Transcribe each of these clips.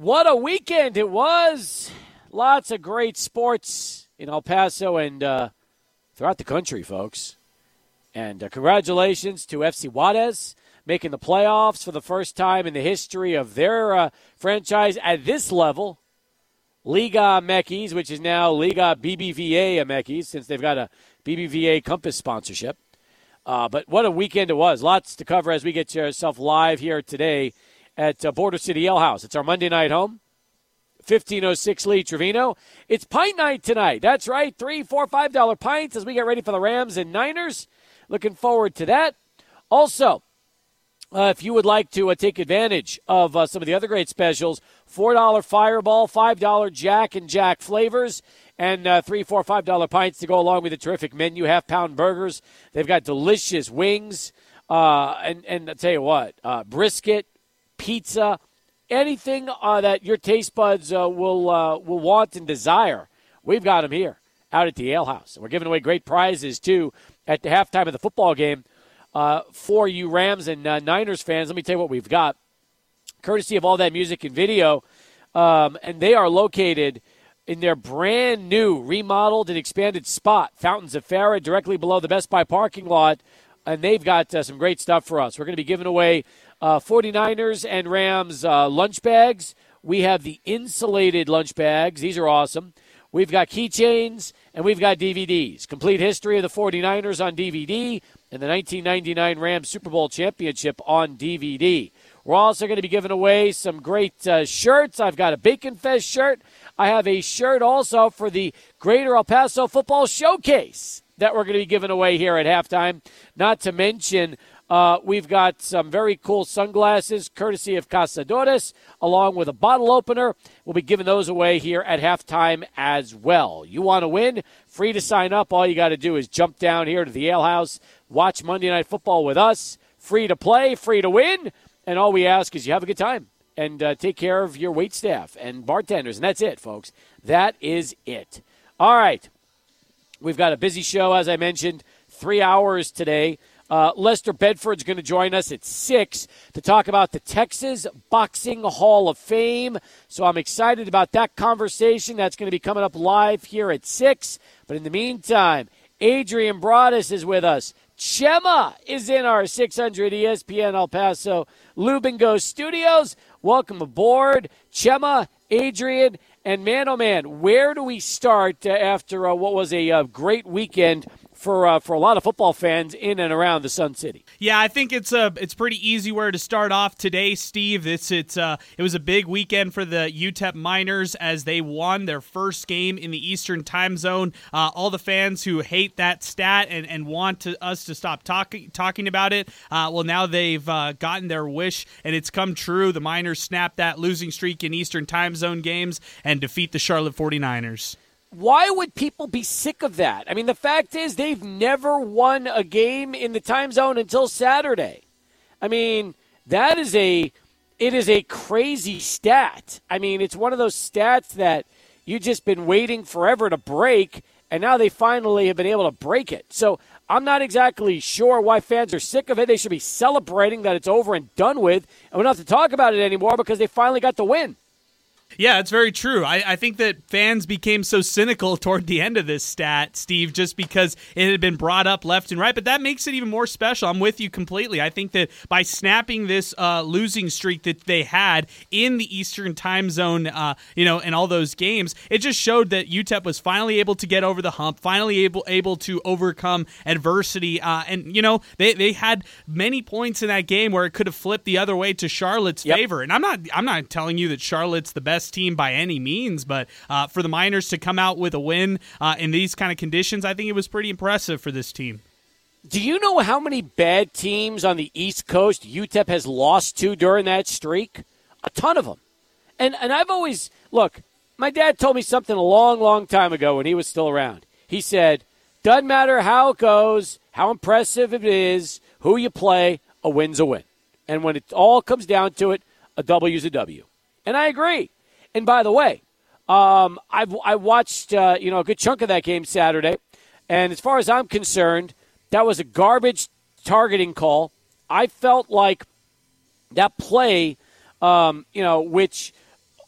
What a weekend it was! Lots of great sports in El Paso and uh, throughout the country, folks. And uh, congratulations to FC Juarez making the playoffs for the first time in the history of their uh, franchise at this level. Liga MX, which is now Liga BBVA MX, since they've got a BBVA Compass sponsorship. Uh, but what a weekend it was. Lots to cover as we get yourself live here today at uh, Border City Ale House. It's our Monday night home. 1506 Lee Trevino. It's pint night tonight. That's right. Three, four, five dollar pints as we get ready for the Rams and Niners. Looking forward to that. Also, uh, if you would like to uh, take advantage of uh, some of the other great specials, $4 Fireball, $5 Jack and Jack flavors, and uh, three, four, five dollar pints to go along with the terrific menu. Half pound burgers. They've got delicious wings. Uh, and, and I'll tell you what, uh, brisket, pizza, anything uh, that your taste buds uh, will uh, will want and desire. We've got them here out at the Ale House. We're giving away great prizes too at the halftime of the football game uh, for you Rams and uh, Niners fans. Let me tell you what we've got. Courtesy of all that music and video, um, and they are located in their brand new, remodeled, and expanded spot, Fountains of Farah, directly below the Best Buy parking lot. And they've got uh, some great stuff for us. We're going to be giving away uh, 49ers and Rams uh, lunch bags. We have the insulated lunch bags. These are awesome. We've got keychains and we've got DVDs. Complete history of the 49ers on DVD and the 1999 Rams Super Bowl championship on DVD. We're also going to be giving away some great uh, shirts. I've got a Bacon Fest shirt. I have a shirt also for the Greater El Paso Football Showcase that we're going to be giving away here at halftime. Not to mention uh, we've got some very cool sunglasses, courtesy of Cazadores, along with a bottle opener. We'll be giving those away here at halftime as well. You want to win? Free to sign up. All you got to do is jump down here to the Ale House, watch Monday Night Football with us. Free to play, free to win, and all we ask is you have a good time and uh, take care of your wait staff and bartenders, and that's it, folks. That is it. All right, we've got a busy show as I mentioned. Three hours today. Uh, Lester Bedford's going to join us at 6 to talk about the Texas Boxing Hall of Fame. So I'm excited about that conversation. That's going to be coming up live here at 6. But in the meantime, Adrian Broadus is with us. Chema is in our 600 ESPN El Paso Lubingo studios. Welcome aboard, Chema, Adrian, and man, oh man, where do we start uh, after uh, what was a uh, great weekend for uh, for a lot of football fans in and around the Sun City. Yeah, I think it's a it's pretty easy where to start off today, Steve. It's it's uh, it was a big weekend for the UTEP Miners as they won their first game in the Eastern Time Zone. Uh, all the fans who hate that stat and, and want to, us to stop talking talking about it, uh, well now they've uh, gotten their wish and it's come true. The Miners snapped that losing streak in Eastern Time Zone games and defeat the Charlotte 49ers why would people be sick of that? I mean, the fact is they've never won a game in the time zone until Saturday. I mean, that is a it is a crazy stat. I mean, it's one of those stats that you've just been waiting forever to break, and now they finally have been able to break it. So I'm not exactly sure why fans are sick of it. They should be celebrating that it's over and done with, and we don't have to talk about it anymore because they finally got the win. Yeah, it's very true. I, I, think that fans became so cynical toward the end of this stat, Steve, just because it had been brought up left and right. But that makes it even more special. I'm with you completely. I think that by snapping this uh, losing streak that they had in the Eastern time zone, uh, you know, in all those games, it just showed that UTEP was finally able to get over the hump, finally able able to overcome adversity. Uh, and, you know, they, they had many points in that game where it could have flipped the other way to Charlotte's yep. favor. And I'm not I'm not telling you that Charlotte's the best best team by any means, but uh, for the Miners to come out with a win uh, in these kind of conditions, I think it was pretty impressive for this team. Do you know how many bad teams on the East Coast UTEP has lost to during that streak? A ton of them. And and I've always look. My dad told me something a long, long time ago when he was still around. He said, "Doesn't matter how it goes, how impressive it is, who you play, a win's a win." And when it all comes down to it, a is a W. And I agree. And by the way, um, I've I watched uh, you know a good chunk of that game Saturday, and as far as I'm concerned, that was a garbage targeting call. I felt like that play, um, you know, which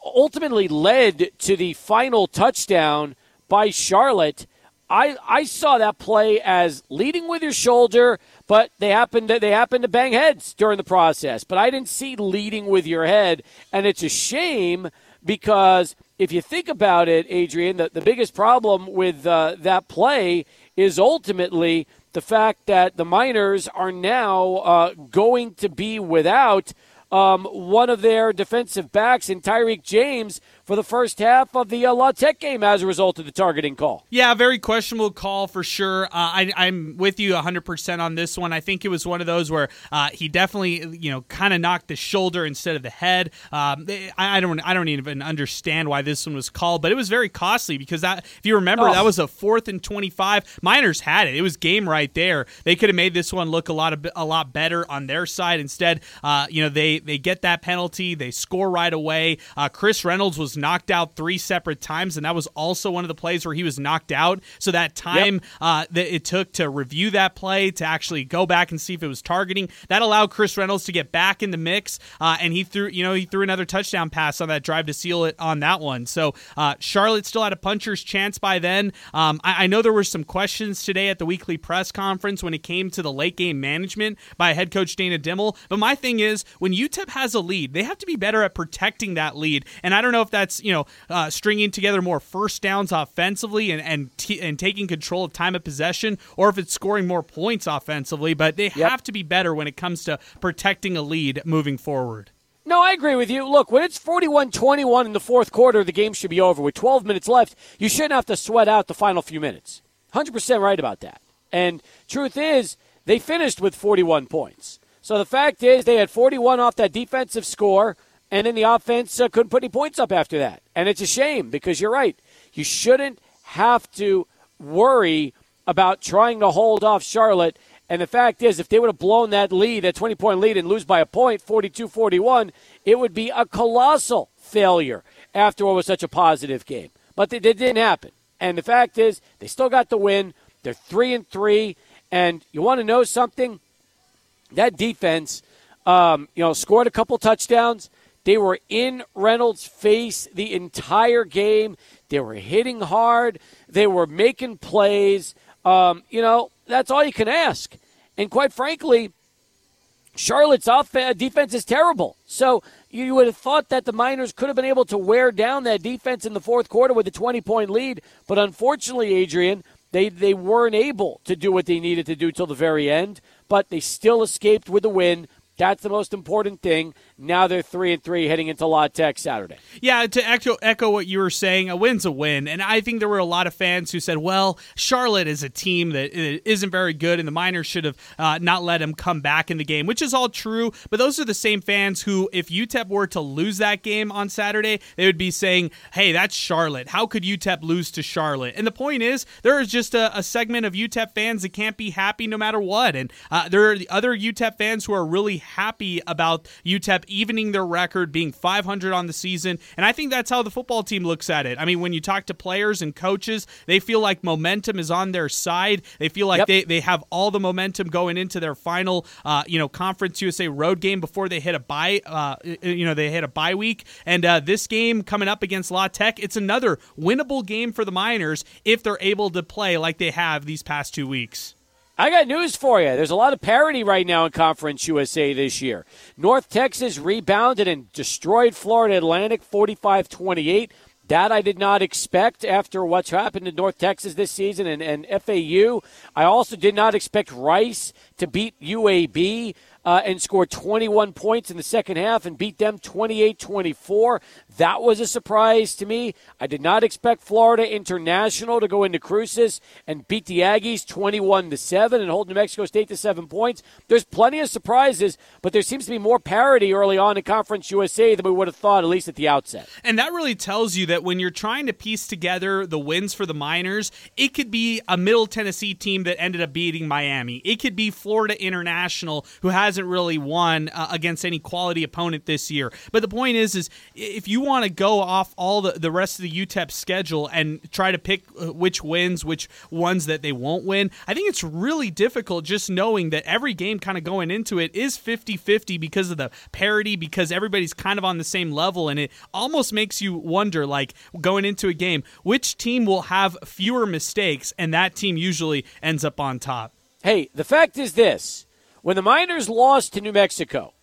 ultimately led to the final touchdown by Charlotte. I, I saw that play as leading with your shoulder, but they happened to, they happened to bang heads during the process. But I didn't see leading with your head, and it's a shame because if you think about it, Adrian, the, the biggest problem with uh, that play is ultimately the fact that the Miners are now uh, going to be without um, one of their defensive backs in Tyreek James for the first half of the uh, La Tech game as a result of the targeting call. Yeah, very questionable call for sure. Uh, I, am with you 100% on this one. I think it was one of those where uh, he definitely, you know, kind of knocked the shoulder instead of the head. Um, I, I, don't, I don't even understand why this one was called, but it was very costly because that, if you remember, oh. that was a fourth and 25. Miners had it. It was game right there. They could have made this one look a lot of, a lot better on their side. Instead, uh, you know, they they get that penalty, they score right away. Uh, Chris Reynolds was knocked out three separate times, and that was also one of the plays where he was knocked out. So that time yep. uh, that it took to review that play, to actually go back and see if it was targeting, that allowed Chris Reynolds to get back in the mix, uh, and he threw, you know, he threw another touchdown pass on that drive to seal it on that one. So uh, Charlotte still had a puncher's chance by then. Um, I, I know there were some questions today at the weekly press conference when it came to the late game management by head coach Dana Dimel. But my thing is, when UTEP has a lead, they have to be better at protecting that lead. And I don't know if that's you know uh, stringing together more first downs offensively and and, t- and taking control of time of possession, or if it's scoring more points offensively. But they yep. have to be better when it comes to protecting a lead moving forward. No, I agree with you. Look, when it's 41 21 in the fourth quarter, the game should be over. With 12 minutes left, you shouldn't have to sweat out the final few minutes. 100% right about that. And truth is, they finished with 41 points. So the fact is, they had 41 off that defensive score, and then the offense uh, couldn't put any points up after that. And it's a shame because you're right. You shouldn't have to worry about trying to hold off Charlotte. And the fact is, if they would have blown that lead, that 20 point lead, and lose by a point, 42 41, it would be a colossal failure after what was such a positive game. But it didn't happen. And the fact is, they still got the win. They're 3 and 3. And you want to know something? that defense, um, you know, scored a couple touchdowns. They were in Reynolds' face the entire game. They were hitting hard. They were making plays. Um, you know, that's all you can ask. And quite frankly, Charlotte's off- uh, defense is terrible. So you would have thought that the Miners could have been able to wear down that defense in the fourth quarter with a 20 point lead. But unfortunately, Adrian, they, they weren't able to do what they needed to do till the very end but they still escaped with a win. That's the most important thing. Now they're three and three heading into La Tech Saturday. Yeah, to echo, echo what you were saying, a win's a win, and I think there were a lot of fans who said, "Well, Charlotte is a team that uh, isn't very good, and the Miners should have uh, not let them come back in the game," which is all true. But those are the same fans who, if UTEP were to lose that game on Saturday, they would be saying, "Hey, that's Charlotte. How could UTEP lose to Charlotte?" And the point is, there is just a, a segment of UTEP fans that can't be happy no matter what, and uh, there are the other UTEP fans who are really happy about UTEP evening their record, being 500 on the season. And I think that's how the football team looks at it. I mean, when you talk to players and coaches, they feel like momentum is on their side. They feel like yep. they, they have all the momentum going into their final, uh, you know, Conference USA road game before they hit a bye, uh, you know, they hit a bye week. And uh, this game coming up against La Tech, it's another winnable game for the Miners if they're able to play like they have these past two weeks. I got news for you. There's a lot of parity right now in Conference USA this year. North Texas rebounded and destroyed Florida Atlantic 45 28. That I did not expect after what's happened in North Texas this season and, and FAU. I also did not expect Rice to beat UAB uh, and scored 21 points in the second half and beat them 28 24. That was a surprise to me. I did not expect Florida International to go into Cruces and beat the Aggies 21 to 7 and hold New Mexico State to 7 points. There's plenty of surprises, but there seems to be more parity early on in Conference USA than we would have thought, at least at the outset. And that really tells you that when you're trying to piece together the wins for the Miners, it could be a Middle Tennessee team that ended up beating Miami. It could be Florida International, who has hasn't really won uh, against any quality opponent this year. But the point is, is if you want to go off all the, the rest of the UTEP schedule and try to pick uh, which wins, which ones that they won't win, I think it's really difficult just knowing that every game kind of going into it is 50 50 because of the parity, because everybody's kind of on the same level. And it almost makes you wonder, like going into a game, which team will have fewer mistakes, and that team usually ends up on top. Hey, the fact is this when the Miners lost to New Mexico,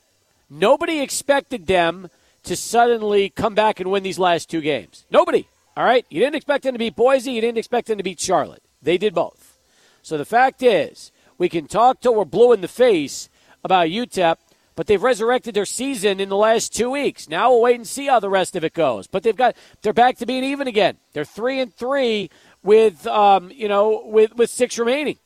nobody expected them to suddenly come back and win these last two games. Nobody. All right? You didn't expect them to beat Boise, you didn't expect them to beat Charlotte. They did both. So the fact is, we can talk till we're blue in the face about UTEP, but they've resurrected their season in the last two weeks. Now we'll wait and see how the rest of it goes. But they've got they're back to being even again. They're three and three with um, you know with with six remaining.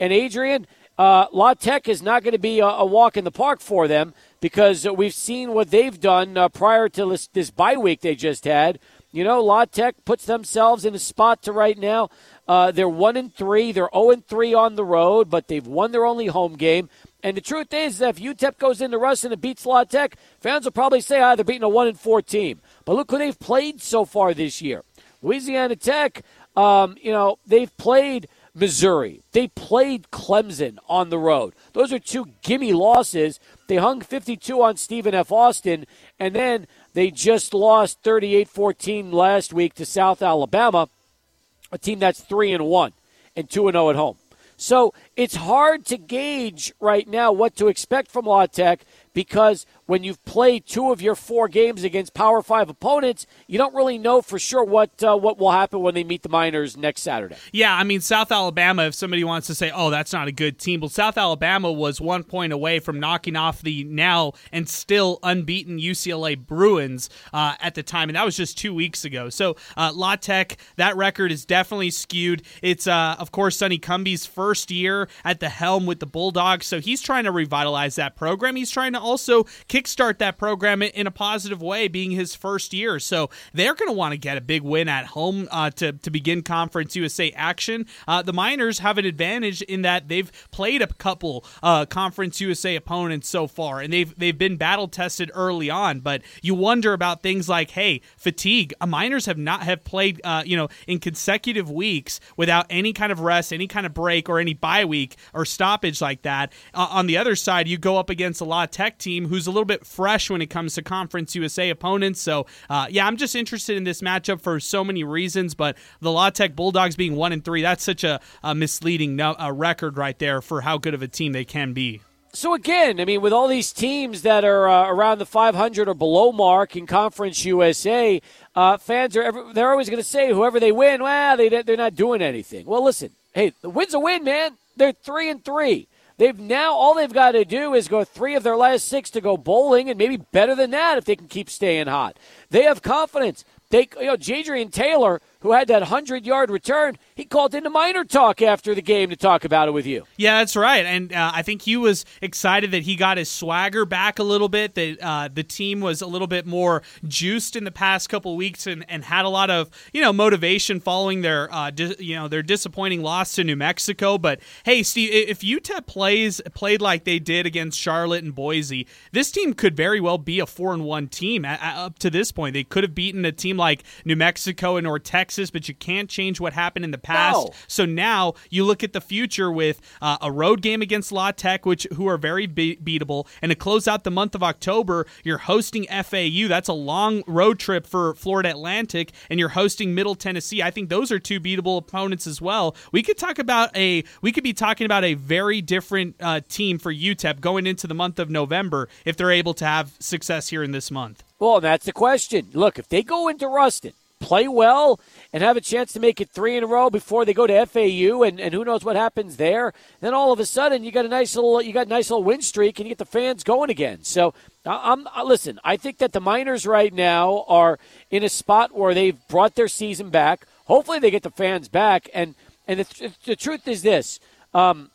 And Adrian, uh, La Tech is not going to be a, a, walk in the park for them because we've seen what they've done uh, prior to this, this bye week they just had. You know, La Tech puts themselves in a spot to right now. Uh, they're one and three. They're zero oh and three on the road, but they've won their only home game. And the truth is, that if UTEP goes into Ruston and beats La Tech, fans will probably say, "Ah, they're beating a one and four team." But look who they've played so far this year. Louisiana Tech. Um, you know, they've played Missouri. They played Clemson on the road. Those are two gimme losses. They hung 52 on Stephen F. Austin, and then they just lost 38 14 last week to South Alabama, a team that's 3 and 1 and 2 and 0 at home. So it's hard to gauge right now what to expect from La Tech because when you've played two of your four games against Power Five opponents, you don't really know for sure what uh, what will happen when they meet the Miners next Saturday. Yeah, I mean South Alabama. If somebody wants to say, "Oh, that's not a good team," well, South Alabama was one point away from knocking off the now and still unbeaten UCLA Bruins uh, at the time, and that was just two weeks ago. So uh, La Tech, that record is definitely skewed. It's uh, of course Sonny Cumbie's first year at the helm with the Bulldogs, so he's trying to revitalize that program. He's trying to also kickstart that program in a positive way, being his first year. So they're going to want to get a big win at home uh, to, to begin Conference USA action. Uh, the Miners have an advantage in that they've played a couple uh, Conference USA opponents so far, and they've they've been battle tested early on. But you wonder about things like, hey, fatigue. Uh, Miners have not have played, uh, you know, in consecutive weeks without any kind of rest, any kind of break, or any bye week or stoppage like that. Uh, on the other side, you go up against a La Tech team who's a little bit fresh when it comes to Conference USA opponents. So, uh, yeah, I'm just interested in this matchup for so many reasons. But the La Tech Bulldogs being one and three, that's such a, a misleading no, a record right there for how good of a team they can be. So again, I mean, with all these teams that are uh, around the 500 or below mark in Conference USA, uh, fans are they're always going to say whoever they win, well, they they're not doing anything. Well, listen, hey, the win's a win, man. They're three and three. They've now all they've got to do is go three of their last six to go bowling, and maybe better than that if they can keep staying hot. They have confidence. They, you know, Jadrian Taylor who had that 100 yard return, he called into Miner Talk after the game to talk about it with you. Yeah, that's right. And uh, I think he was excited that he got his swagger back a little bit, that uh, the team was a little bit more juiced in the past couple weeks and, and had a lot of, you know, motivation following their, uh, di- you know, their disappointing loss to New Mexico. But hey, Steve, if UTEP plays played like they did against Charlotte and Boise, this team could very well be a 4 and 1 team up to this point. They could have beaten a team like New Mexico and or Texas, but you can't change what happened in the past. No. So now you look at the future with uh, a road game against La Tech, which who are very be- beatable, and to close out the month of October, you're hosting FAU. That's a long road trip for Florida Atlantic, and you're hosting Middle Tennessee. I think those are two beatable opponents as well. We could talk about a we could be talking about a very different uh, team for UTEP going into the month of November if they're able to have success here in this month. Well, that's the question. Look, if they go into Ruston, play well, and have a chance to make it three in a row before they go to FAU, and, and who knows what happens there. Then all of a sudden, you got a nice little you got a nice little win streak, and you get the fans going again. So I'm listen. I think that the Miners right now are in a spot where they've brought their season back. Hopefully, they get the fans back. And and the, the truth is this: um,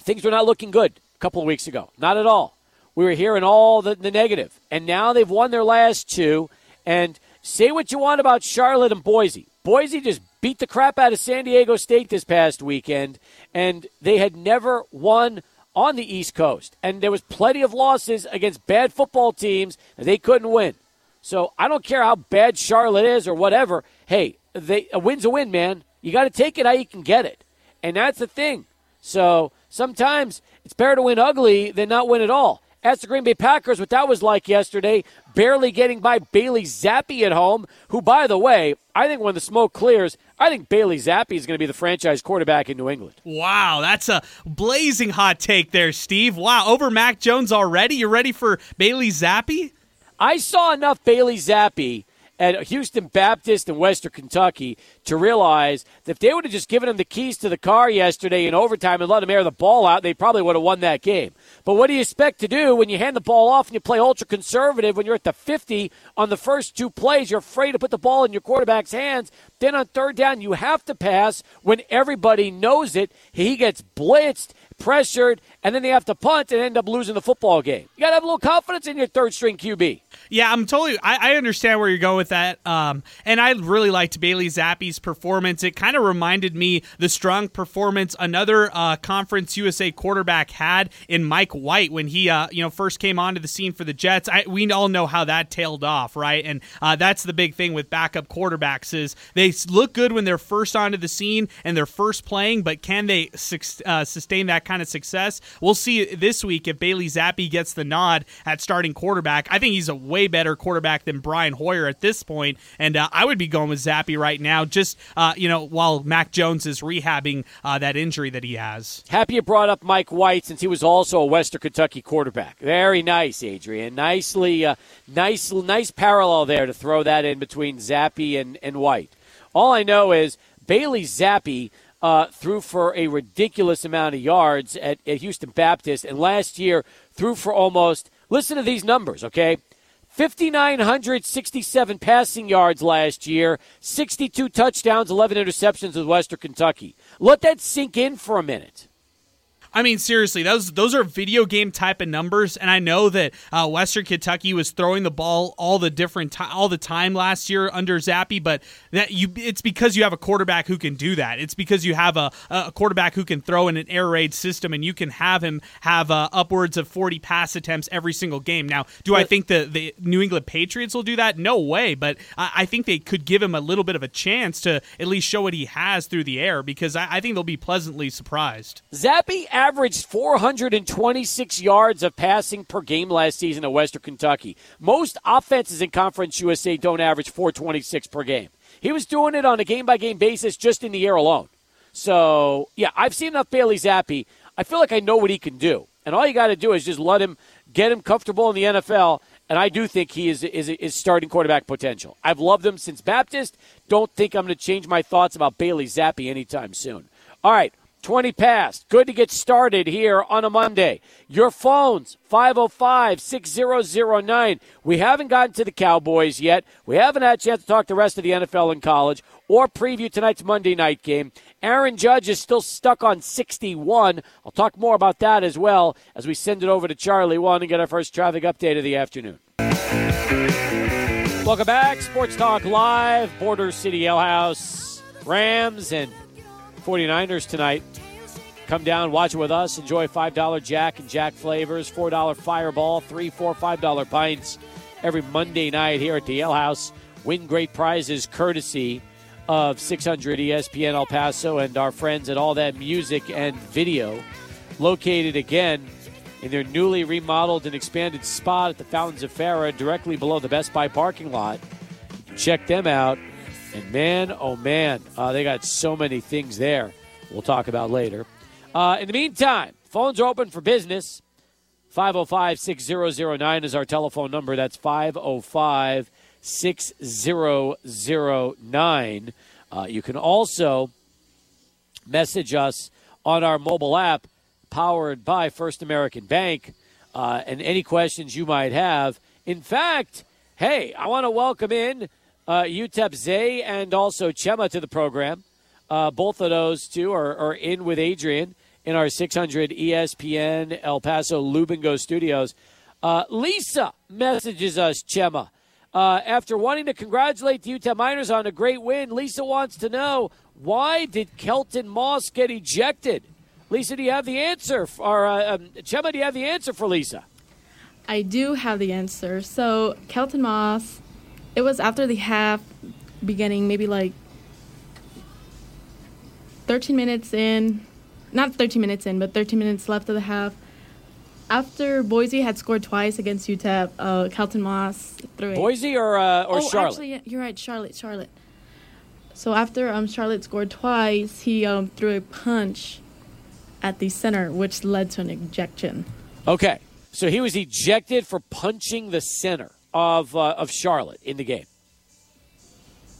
things were not looking good a couple of weeks ago. Not at all. We were hearing all the, the negative, and now they've won their last two. And say what you want about Charlotte and Boise. Boise just beat the crap out of San Diego State this past weekend, and they had never won on the East Coast, and there was plenty of losses against bad football teams that they couldn't win. So I don't care how bad Charlotte is or whatever. Hey, they, a win's a win, man. You got to take it how you can get it, and that's the thing. So sometimes it's better to win ugly than not win at all. As the Green Bay Packers, what that was like yesterday, barely getting by Bailey Zappe at home, who, by the way, I think when the smoke clears, I think Bailey Zappe is going to be the franchise quarterback in New England. Wow, that's a blazing hot take there, Steve. Wow, over Mac Jones already? You're ready for Bailey Zappe? I saw enough Bailey Zappe at Houston Baptist in Western Kentucky to realize that if they would have just given him the keys to the car yesterday in overtime and let him air the ball out, they probably would have won that game. But what do you expect to do when you hand the ball off and you play ultra conservative when you're at the 50 on the first two plays? You're afraid to put the ball in your quarterback's hands. Then on third down, you have to pass when everybody knows it. He gets blitzed pressured, and then they have to punt and end up losing the football game. You got to have a little confidence in your third string QB. Yeah, I'm totally. I, I understand where you're going with that. Um, and I really liked Bailey Zappe's performance. It kind of reminded me the strong performance another uh, Conference USA quarterback had in Mike White when he, uh, you know, first came onto the scene for the Jets. I, we all know how that tailed off, right? And uh, that's the big thing with backup quarterbacks is they look good when they're first onto the scene and they're first playing, but can they uh, sustain that kind of success? We'll see this week if Bailey Zappe gets the nod at starting quarterback. I think he's a way better quarterback than Brian Hoyer at this point, and uh, I would be going with Zappe right now. Just uh, you know, while Mac Jones is rehabbing uh, that injury that he has. Happy you brought up Mike White since he was also a Western Kentucky quarterback. Very nice, Adrian. Nicely, uh, nice, nice parallel there to throw that in between Zappe and, and White. All I know is Bailey Zappe uh, threw for a ridiculous amount of yards at, at Houston Baptist, and last year threw for almost. Listen to these numbers, okay? 5,967 passing yards last year, 62 touchdowns, 11 interceptions with Western Kentucky. Let that sink in for a minute. I mean, seriously, those those are video game type of numbers, and I know that uh, Western Kentucky was throwing the ball all the different t- all the time last year under Zappe, but that you it's because you have a quarterback who can do that. It's because you have a, a quarterback who can throw in an air raid system, and you can have him have uh, upwards of forty pass attempts every single game. Now, do but, I think the the New England Patriots will do that? No way, but I, I, think they could give him a little bit of a chance to at least show what he has through the air because I, I think they'll be pleasantly surprised. Zappe averaged 426 yards of passing per game last season at Western Kentucky. Most offenses in Conference USA don't average 426 per game. He was doing it on a game by game basis just in the air alone. So, yeah, I've seen enough Bailey Zappe. I feel like I know what he can do. And all you got to do is just let him get him comfortable in the NFL. And I do think he is, is, is starting quarterback potential. I've loved him since Baptist. Don't think I'm going to change my thoughts about Bailey Zappe anytime soon. All right, 20 past. Good to get started here on a Monday. Your phones, 505 6009. We haven't gotten to the Cowboys yet. We haven't had a chance to talk the rest of the NFL and college or preview tonight's Monday night game. Aaron Judge is still stuck on 61. I'll talk more about that as well as we send it over to Charlie One and get our first traffic update of the afternoon. Welcome back. Sports Talk Live, Border City Ale House, Rams, and 49ers tonight. Come down, watch it with us. Enjoy $5 Jack and Jack flavors, $4 Fireball, 3 4 $5 pints every Monday night here at the Ale House. Win great prizes courtesy of 600 ESPN El Paso and our friends at All That Music and Video, located again in their newly remodeled and expanded spot at the Fountains of Farah, directly below the Best Buy parking lot. Check them out and man, oh man, uh, they got so many things there we'll talk about later. Uh, in the meantime, phones are open for business. 505 6009 is our telephone number. That's 505 6009. Uh, you can also message us on our mobile app powered by First American Bank uh, and any questions you might have. In fact, hey, I want to welcome in uh, UTEP Zay and also Chema to the program. Uh, both of those two are, are in with Adrian in our 600 ESPN El Paso Lubingo studios. Uh, Lisa messages us, Chema. Uh, after wanting to congratulate the UTEP Miners on a great win, Lisa wants to know why did Kelton Moss get ejected? Lisa, do you have the answer? For, or uh, um, Chema, do you have the answer for Lisa? I do have the answer. So Kelton Moss, it was after the half, beginning maybe like 13 minutes in, not 13 minutes in, but 13 minutes left of the half. After Boise had scored twice against UTEP, uh, Kelton Moss threw it. Boise or uh, or oh, Charlotte? actually, you're right, Charlotte, Charlotte. So after um, Charlotte scored twice, he um, threw a punch at the center, which led to an ejection. Okay, so he was ejected for punching the center of uh, of Charlotte in the game.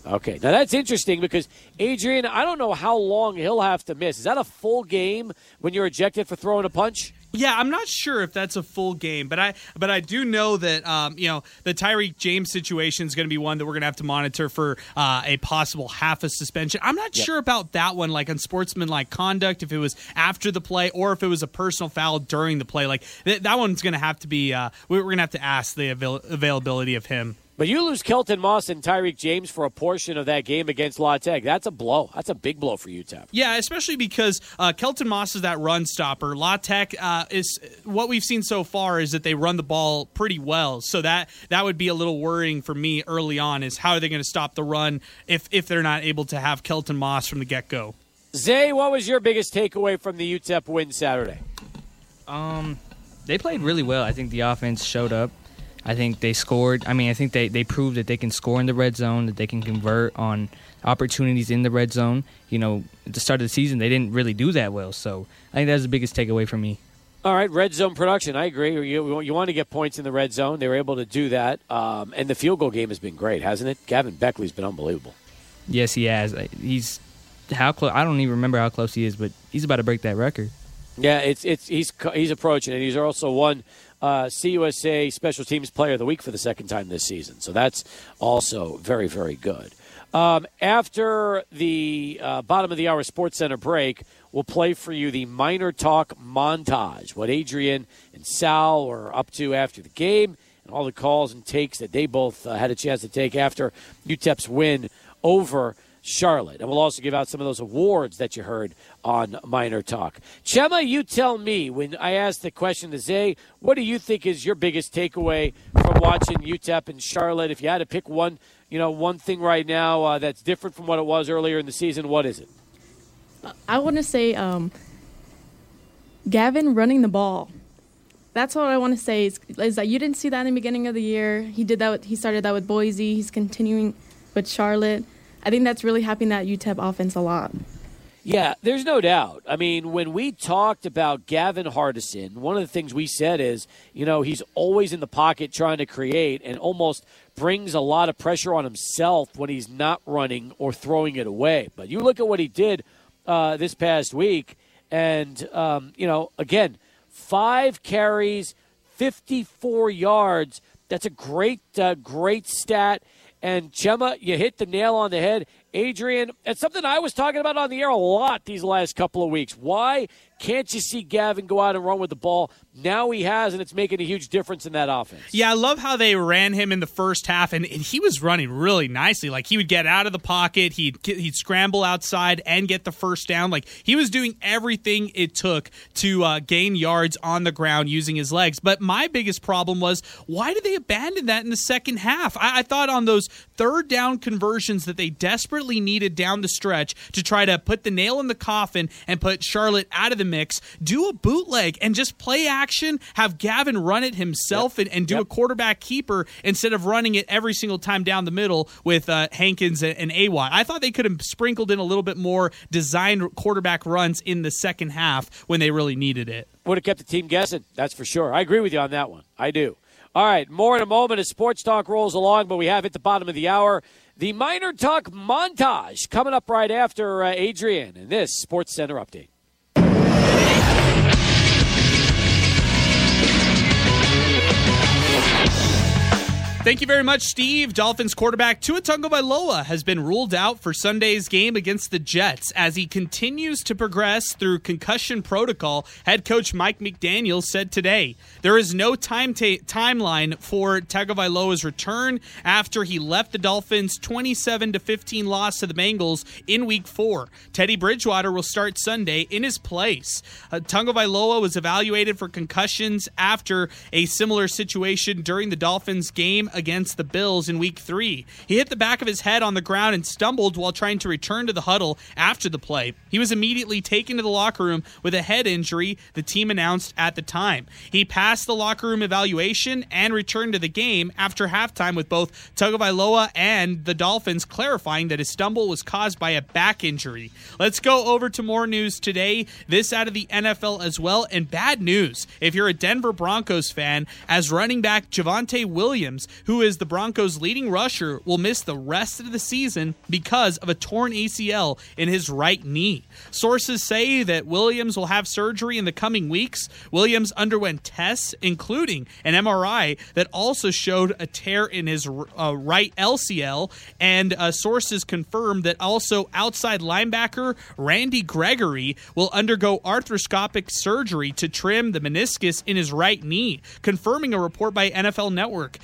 Okay, now that's interesting because Adrian, I don't know how long he'll have to miss. Is that a full game when you're ejected for throwing a punch? Yeah, I'm not sure if that's a full game, but I but I do know that um, you know the Tyreek James situation is going to be one that we're going to have to monitor for uh, a possible half a suspension. I'm not Yep. sure about that one, like on sportsmanlike conduct, if it was after the play or if it was a personal foul during the play. Like th- that one's going to have to be. Uh, we're going to have to ask the avail- availability of him. But you lose Kelton Moss and Tyreek James for a portion of that game against La Tech. That's a blow. That's a big blow for UTEP. Yeah, especially because uh, Kelton Moss is that run stopper. La Tech uh, is what we've seen so far is that they run the ball pretty well. So that that would be a little worrying for me early on. Is how are they going to stop the run if if they're not able to have Kelton Moss from the get go? Zay, what was your biggest takeaway from the UTEP win Saturday? Um, they played really well. I think the offense showed up. I think they scored. I mean, I think they, they proved that they can score in the red zone, that they can convert on opportunities in the red zone. You know, at the start of the season, they didn't really do that well. So I think that's the biggest takeaway for me. All right, red zone production. I agree. You, you want to get points in the red zone. They were able to do that. Um, and the field goal game has been great, hasn't it? Gavin Baechle's been unbelievable. Yes, he has. He's how close? I don't even remember how close he is, but he's about to break that record. Yeah, it's it's he's he's approaching it. He's also won uh, CUSA Special Teams Player of the Week for the second time this season. So that's also very very good. Um, after the uh, bottom of the hour Sports Center break, we'll play for you the Miner Talk montage. What Adrian and Sal were up to after the game, and all the calls and takes that they both uh, had a chance to take after UTEP's win over Charlotte. And we'll also give out some of those awards that you heard on Miner Talk. Chema, you tell me when I asked the question to Zay, what do you think is your biggest takeaway from watching UTEP and Charlotte? If you had to pick one, you know, one thing right now uh, that's different from what it was earlier in the season, what is it? I want to say um, Gavin running the ball. That's what I want to say is, is that you didn't see that in the beginning of the year. He did that. With, he started that with Boise. He's continuing with Charlotte. I think that's really helping that UTEP offense a lot. Yeah, there's no doubt. I mean, when we talked about Gavin Hardison, one of the things we said is, you know, he's always in the pocket trying to create and almost brings a lot of pressure on himself when he's not running or throwing it away. But you look at what he did uh, this past week, and, um, you know, again, five carries, 54 yards. That's a great, uh, great stat. And Chema, you hit the nail on the head. Adrian, it's something I was talking about on the air a lot these last couple of weeks. Why can't you see Gavin go out and run with the ball? Now he has, and it's making a huge difference in that offense. Yeah, I love how they ran him in the first half, and, and he was running really nicely. Like he would get out of the pocket, he'd he'd scramble outside and get the first down. Like he was doing everything it took to uh, gain yards on the ground using his legs. But my biggest problem was why did they abandon that in the second half? I, I thought on those third down conversions that they desperately needed down the stretch to try to put the nail in the coffin and put Charlotte out of the mix. Do a bootleg and just play action. Have Gavin run it himself and, and do Yep. a quarterback keeper instead of running it every single time down the middle with uh, Hankins and, and AY. I thought they could have sprinkled in a little bit more designed quarterback runs in the second half when they really needed it. Would have kept the team guessing, that's for sure. I agree with you on that one. I do. All right, more in a moment as Sports Talk rolls along, but we have hit the bottom of the hour. The Miner Talk montage coming up right after uh, Adrian and this Sports Center update. Thank you very much, Steve. Dolphins quarterback Tua Tagovailoa has been ruled out for Sunday's game against the Jets as he continues to progress through concussion protocol. Head coach Mike McDaniel said today there is no time ta- timeline for Tagovailoa's return after he left the Dolphins' 27 to 15 loss to the Bengals in Week Four. Teddy Bridgewater will start Sunday in his place. Uh, Tagovailoa was evaluated for concussions after a similar situation during the Dolphins game against the Bills in week three. He hit the back of his head on the ground and stumbled while trying to return to the huddle after the play. He was immediately taken to the locker room with a head injury, the team announced at the time. He passed the locker room evaluation and returned to the game after halftime with both Tagovailoa and the Dolphins clarifying that his stumble was caused by a back injury. Let's go over to more news today. This out of the NFL as well, and bad news if you're a Denver Broncos fan, as running back Javonte Williams, who is the Broncos' leading rusher, will miss the rest of the season because of a torn ACL in his right knee. Sources say that Williams will have surgery in the coming weeks. Williams underwent tests, including an MRI, that also showed a tear in his uh, right LCL, and uh, sources confirmed that also outside linebacker Randy Gregory will undergo arthroscopic surgery to trim the meniscus in his right knee, confirming a report by NFL Network.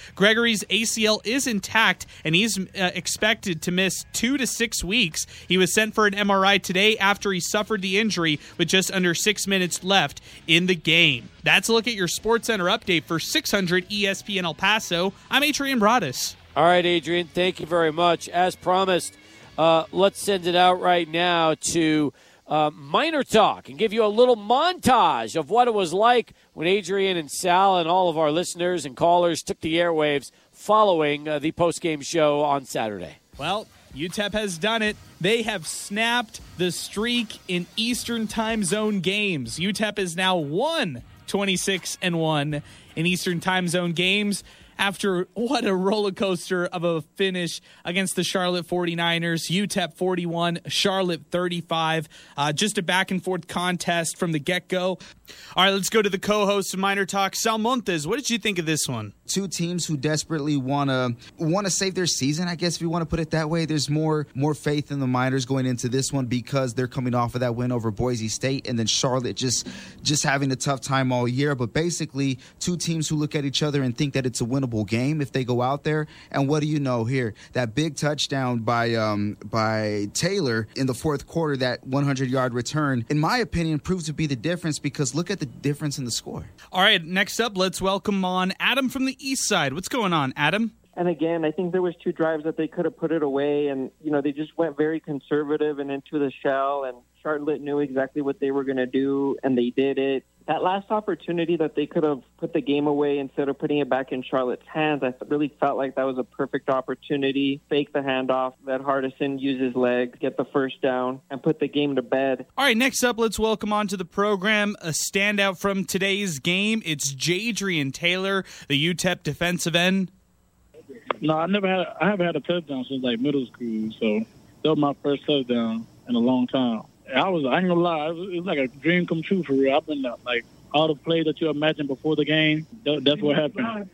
ACL is intact and he's uh, expected to miss two to six weeks. He was sent for an MRI today after he suffered the injury with just under six minutes left in the game. That's a look at your Sports Center update for 600 ESPN El Paso. I'm Adrian Broadus. All right, Adrian, thank you very much. As promised, uh, let's send it out right now to uh, Miner Talk and give you a little montage of what it was like when Adrian and Sal and all of our listeners and callers took the airwaves following uh, the post-game show on Saturday. Well, UTEP has done it. They have snapped the streak in Eastern Time Zone games. UTEP is now 1 26 and 1 in Eastern Time Zone games after what a roller coaster of a finish against the Charlotte 49ers. UTEP 41, Charlotte 35. Uh, just a back and forth contest from the get go. All right, let's go to the co host of Miner Talk, Sal Montes. What did you think of this one? Two teams who desperately want to want to save their season, I guess if you want to put it that way. There's more more faith in the Miners going into this one because they're coming off of that win over Boise State and then Charlotte just just having a tough time all year, but basically two teams who look at each other and think that it's a winnable game if they go out there. And what do you know here? That big touchdown by um, by Taylor in the fourth quarter, that 100 yard return, in my opinion, proves to be the difference because look at the difference in the score. All right, next up, let's welcome on Adam from the East Side. What's going on, Adam? And again, I think there was two drives that they could have put it away, and you know they just went very conservative and into the shell. And Charlotte knew exactly what they were going to do, and they did it. That last opportunity that they could have put the game away instead of putting it back in Charlotte's hands, I really felt like that was a perfect opportunity. Fake the handoff, let Hardison use his legs, get the first down, and put the game to bed. All right, next up, let's welcome onto the program a standout from today's game. It's Jadrian Taylor, the UTEP defensive end. No, I never had. I haven't had a touchdown since like middle school, so that was my first touchdown in a long time. I was. I ain't gonna lie. It was, it was like a dream come true for real. I've been uh, like all the plays that you imagine before the game. That, that's what happened.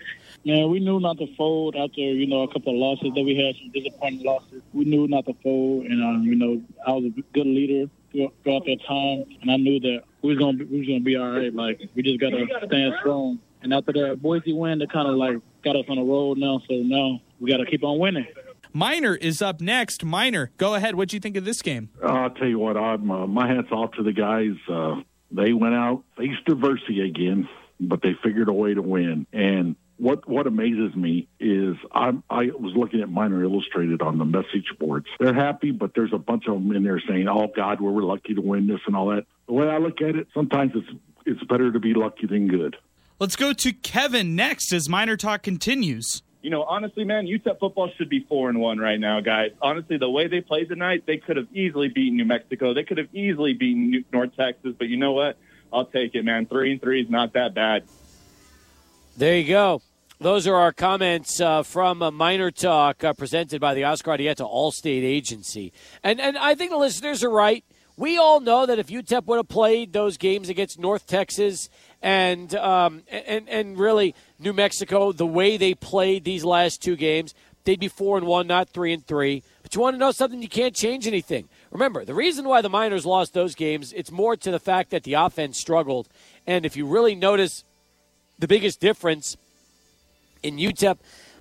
Man, we knew not to fold after you know a couple of losses that we had, some disappointing losses. We knew not to fold, and um, you know I was a good leader throughout that time, and I knew that we was gonna be, we was gonna be all right. Like we just gotta stand strong. And after that Boise win, that kind of like got us on the road now. So now we gotta keep on winning. Miner is up next. Miner, go ahead. What do you think of this game? Uh, I'll tell you what, I'm, uh, my hat's off to the guys. Uh, they went out, faced adversity again, but they figured a way to win. And what what amazes me is I'm, I was looking at Miner Illustrated on the message boards. They're happy, but there's a bunch of them in there saying, "Oh God, we were lucky to win this and all that." The way I look at it, sometimes it's it's better to be lucky than good. Let's go to Kevin next as Miner Talk continues. You know, honestly, man, UTEP football should be four and one right now, guys. Honestly, the way they played tonight, they could have easily beaten New Mexico. They could have easily beaten New- North Texas. But you know what? I'll take it, man. Three and three is not that bad. There you go. Those are our comments uh, from a Miner Talk uh, presented by the Oscar Arrieta Allstate Agency. And, and I think the listeners are right. we all know that if UTEP would have played those games against North Texas and um, and and really New Mexico the way they played these last two games, they'd be four and one, not three and three. But you want to know something? You can't change anything. Remember, the reason why the Miners lost those games, it's more to the fact that the offense struggled. And if you really notice the biggest difference in UTEP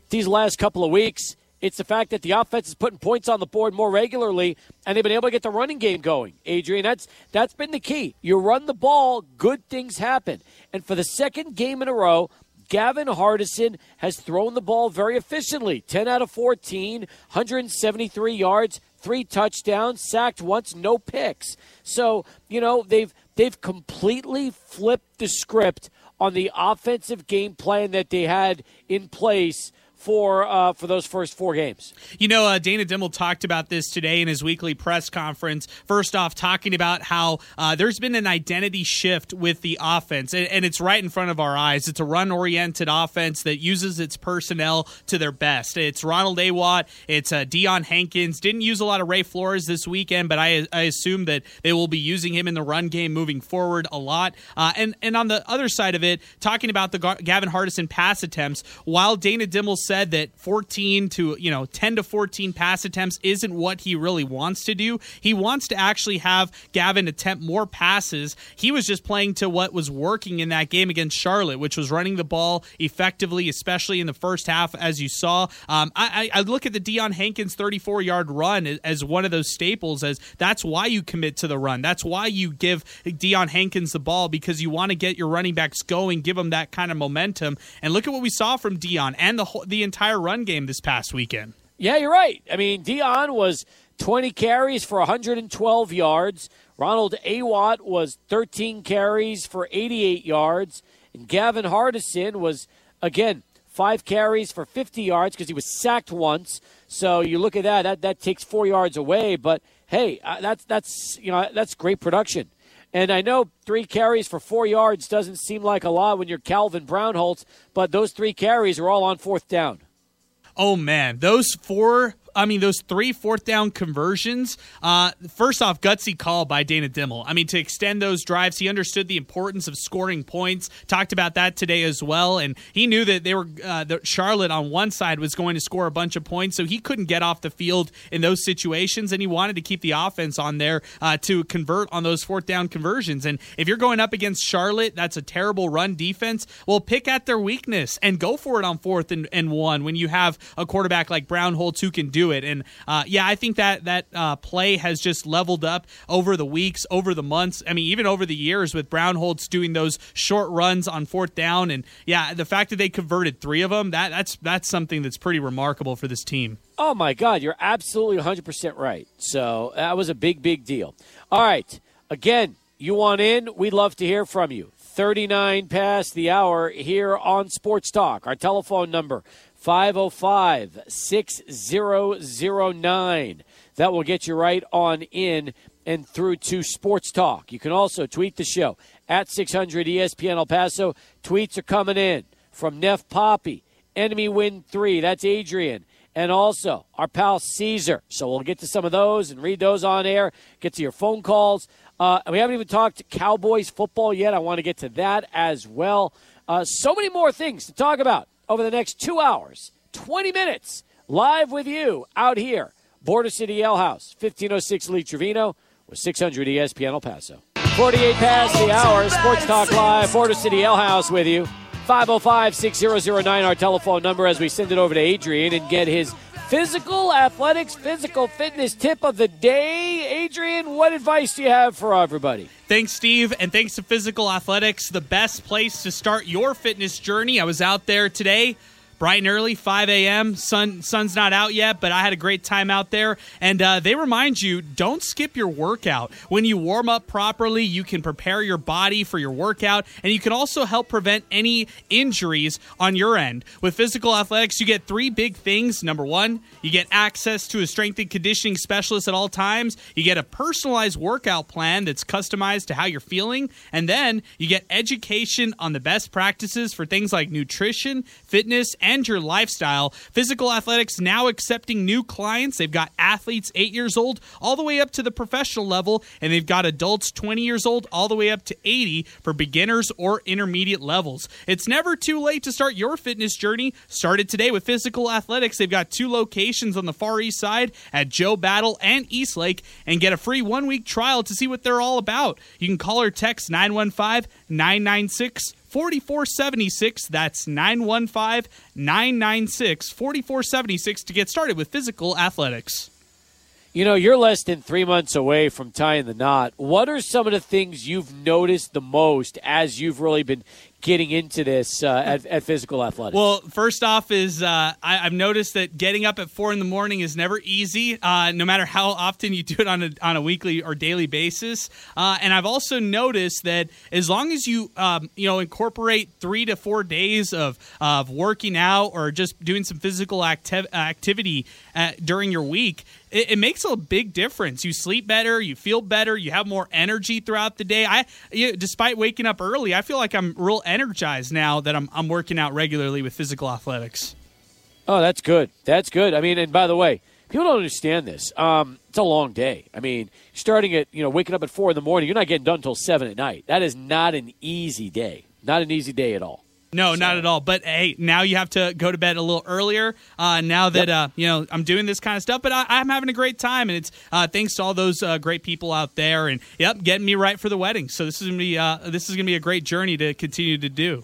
these last couple of weeks, it's the fact that the offense is putting points on the board more regularly, and they've been able to get the running game going. Adrian, that's that's been the key. You run the ball, good things happen. And for the second game in a row, Gavin Hardison has thrown the ball very efficiently 10 out of 14, 173 yards, three touchdowns, sacked once, no picks. So, you know, they've they've completely flipped the script on the offensive game plan that they had in place for uh, for those first four games. You know, uh, Dana Dimel talked about this today in his weekly press conference. First off, talking about how uh, there's been an identity shift with the offense, and, and it's right in front of our eyes. It's a run-oriented offense that uses its personnel to their best. It's Ronald Awatt, it's uh, Deion Hankins. Didn't use a lot of Ray Flores this weekend, but I, I assume that they will be using him in the run game moving forward a lot. Uh, and and on the other side of it, talking about the Gavin Hardison pass attempts, while Dana Dimel said that 14 to, you know, 10 to 14 pass attempts isn't what he really wants to do. He wants to actually have Gavin attempt more passes. He was just playing to what was working in that game against Charlotte, which was running the ball effectively, especially in the first half, as you saw. Um, I, I, look at the Deion Hankins 34 yard run as one of those staples, as that's why you commit to the run. That's why you give Deion Hankins the ball because you want to get your running backs going, give them that kind of momentum. And look at what we saw from Deion and the whole, entire run game this past weekend. Yeah, you're right. I mean, Deion was 20 carries for 112 yards. Ronald Awatt was 13 carries for 88 yards. And Gavin Hardison was, again, five carries for 50 yards because he was sacked once. So you look at that, that, that takes four yards away. But hey, uh, that's, that's, you know, that's great production. And I know three carries for four yards doesn't seem like a lot when you're Calvin Brownholtz, but those three carries are all on fourth down. Oh man, those four I mean, those three fourth down conversions. Uh, first off, gutsy call by Dana Dimel. I mean, to extend those drives, he understood the importance of scoring points. Talked about that today as well, and he knew that they were uh, that Charlotte on one side was going to score a bunch of points, so he couldn't get off the field in those situations, and he wanted to keep the offense on there uh, to convert on those fourth down conversions. And if you're going up against Charlotte, that's a terrible run defense. Well, pick at their weakness and go for it on fourth and, and one when you have a quarterback like Brownholtz who can do it. And uh, yeah, I think that that uh, play has just leveled up over the weeks, over the months. I mean, even over the years with Brownholtz doing those short runs on fourth down. And yeah, the fact that they converted three of them that that's that's something that's pretty remarkable for this team. Oh my God, you're absolutely 100% right. So that was a big, big deal. All right, again, you want in? We'd love to hear from you. 39 past the hour here on Sports Talk. Our telephone number 505 6009. That will get you right on in and through to Sports Talk. You can also tweet the show at 600 ESPN El Paso. Tweets are coming in from Neff Poppy, Enemy Win 3. That's Adrian. And also our pal Caesar. So we'll get to some of those and read those on air, get to your phone calls. Uh, we haven't even talked Cowboys football yet. I want to get to that as well. Uh, so many more things to talk about over the next two hours, 20 minutes, live with you out here. Border City Ale House, 1506 Lee Trevino, with 600 ESPN El Paso. 48 past the hour, Sports Talk Live, Border City Ale House with you. 505 6009, our telephone number as we send it over to Adrian and get his physical athletics, physical fitness tip of the day. Adrian, what advice do you have for everybody? Thanks, Steve, and thanks to Physical Athletics, the best place to start your fitness journey. I was out there today bright and early, 5 a.m. Sun sun's not out yet, but I had a great time out there. And uh, they remind you don't skip your workout. When you warm up properly, you can prepare your body for your workout, and you can also help prevent any injuries on your end. With physical athletics, you get three big things. Number one, you get access to a strength and conditioning specialist at all times. You get a personalized workout plan that's customized to how you're feeling, and then you get education on the best practices for things like nutrition, fitness, and and your lifestyle. Physical Athletics now accepting new clients. They've got athletes 8 years old all the way up to the professional level, and they've got adults 20 years old all the way up to 80 for beginners or intermediate levels. It's never too late to start your fitness journey. Start it today with Physical Athletics. They've got two locations on the Far East Side at Joe Battle and Eastlake and get a free one week trial to see what they're all about. You can call or text 915 996 4476. That's 915 996 4476 to get started with physical athletics. You know, you're less than three months away from tying the knot. What are some of the things you've noticed the most as you've really been getting into this uh, at, at, physical athletics? Well, first off, is uh, I, have noticed that getting up at four in the morning is never easy, uh, no matter how often you do it on a on a weekly or daily basis. Uh, and I've also noticed that as long as you um, you know incorporate three to four days of of working out or just doing some physical acti- activity uh, during your week, it, it, makes a big difference. You sleep better, you feel better, you have more energy throughout the day. I, you, despite waking up early, I feel like I'm real energized now that I'm, I'm working out regularly with physical athletics. Oh, that's good. That's good. I mean, and by the way, people don't understand this. Um, it's a long day. I mean, starting at you know waking up at four in the morning, you're not getting done until seven at night. That is not an easy day. Not an easy day at all. No, so. not at all. But hey, now you have to go to bed a little earlier. Uh, now that yep. uh, you know I'm doing this kind of stuff, but I, am having a great time, and it's uh, thanks to all those uh, great people out there, and yep, getting me right for the wedding. So this is gonna be uh, this is gonna be a great journey to continue to do.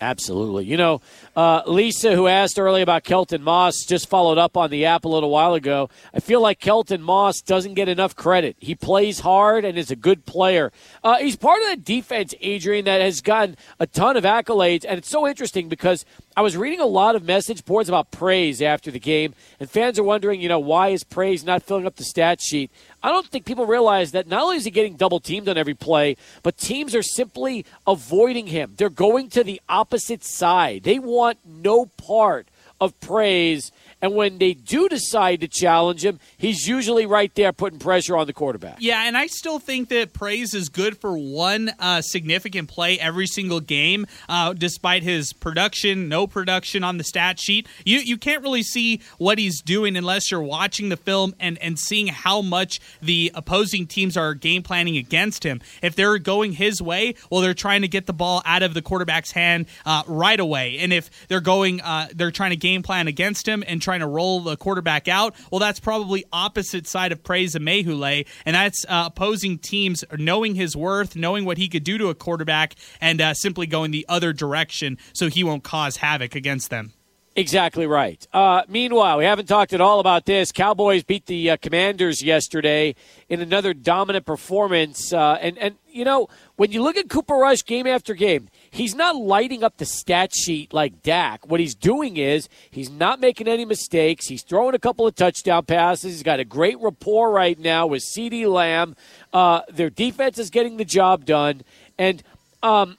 Absolutely. You know, uh, Lisa, who asked earlier about Kelton Moss, just followed up on the app a little while ago. I feel like Kelton Moss doesn't get enough credit. He plays hard and is a good player. Uh, he's part of the defense, Adrian, that has gotten a ton of accolades. And it's so interesting because I was reading a lot of message boards about Praise after the game, and fans are wondering, you know, why is Praise not filling up the stat sheet? I don't think people realize that not only is he getting double teamed on every play, but teams are simply avoiding him. They're going to the opposite side. They want no part of Praise and when they do decide to challenge him, he's usually right there putting pressure on the quarterback. Yeah, and I still think that Praise is good for one uh, significant play every single game, uh, despite his production, no production on the stat sheet. You you can't really see what he's doing unless you're watching the film and, and seeing how much the opposing teams are game planning against him. If they're going his way, well, they're trying to get the ball out of the quarterback's hand uh, right away. And if they're going, uh, they're trying to game plan against him and try trying to roll the quarterback out, well, that's probably opposite side of Praise Amaewhule, and that's uh, opposing teams knowing his worth, knowing what he could do to a quarterback, and uh, simply going the other direction so he won't cause havoc against them. Exactly right. Uh, meanwhile, we haven't talked at all about this. Cowboys beat the uh, Commanders yesterday in another dominant performance. Uh, and, and, you know, when you look at Cooper Rush game after game, he's not lighting up the stat sheet like Dak. What he's doing is he's not making any mistakes. He's throwing a couple of touchdown passes. He's got a great rapport right now with CeeDee Lamb. Uh, their defense is getting the job done. And um,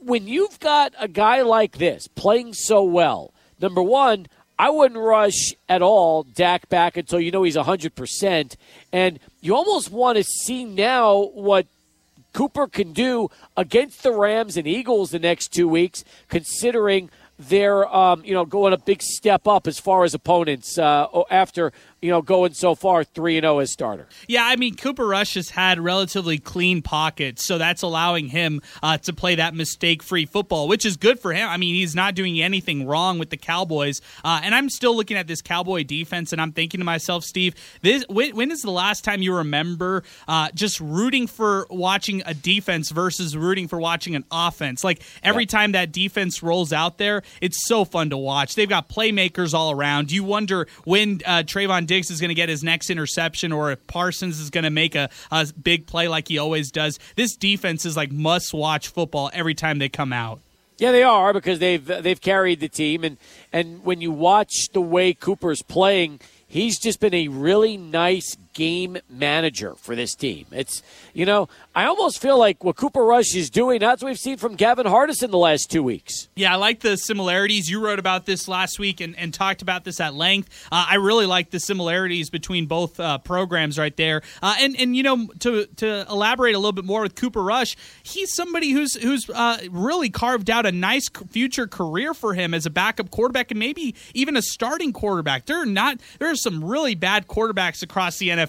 when you've got a guy like this playing so well, number one, I wouldn't rush at all Dak back until you know he's 100%. And you almost want to see now what Cooper can do against the Rams and Eagles the next two weeks, considering they're um, you know going a big step up as far as opponents uh, after you know, going so far 3 0 as starter. Yeah, I mean, Cooper Rush has had relatively clean pockets, so that's allowing him uh, to play that mistake free football, which is good for him. I mean, he's not doing anything wrong with the Cowboys. Uh, and I'm still looking at this Cowboy defense, and I'm thinking to myself, Steve, this when, when is the last time you remember uh, just rooting for watching a defense versus rooting for watching an offense? Like every time that defense rolls out there, it's so fun to watch. They've got playmakers all around. You wonder when uh, Trevon Diggs is going to get his next interception or if Parsons is going to make a, a big play like he always does. This defense is like must watch football every time they come out. Yeah, they are because they've they've carried the team, and and when you watch the way Cooper's playing, he's just been a really nice game manager for this team. It's, you know, I almost feel like what Cooper Rush is doing, that's what we've seen from Gavin Hardison the last two weeks. Yeah, I like the similarities. You wrote about this last week and, and talked about this at length. Uh, I really like the similarities between both uh, programs right there. Uh, and, and, you know, to, to elaborate a little bit more with Cooper Rush, he's somebody who's, who's uh, really carved out a nice future career for him as a backup quarterback and maybe even a starting quarterback. There are not, there are some really bad quarterbacks across the NFL.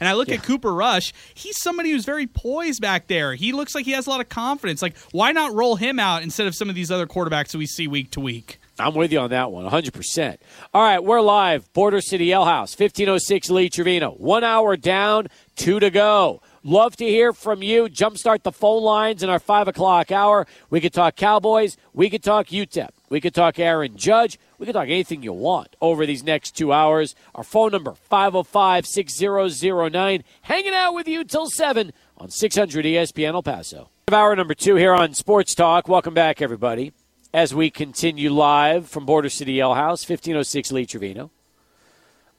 And I look yeah. at Cooper Rush, he's somebody who's very poised back there. He looks like he has a lot of confidence. Like, why not roll him out instead of some of these other quarterbacks that we see week to week? I'm with you on that one, 100%. All right, we're live. Border City Ale House, 1506 Lee Trevino. One hour down, two to go. Love to hear from you. Jumpstart the phone lines in our 5 o'clock hour. We could talk Cowboys. We could talk UTEP. We could talk Aaron Judge. We could talk anything you want over these next two hours. Our phone number, 505 6009. Hanging out with you till 7 on 600 ESPN El Paso. Hour number two here on Sports Talk. Welcome back, everybody, as we continue live from Border City Ale House, 1506 Lee Trevino.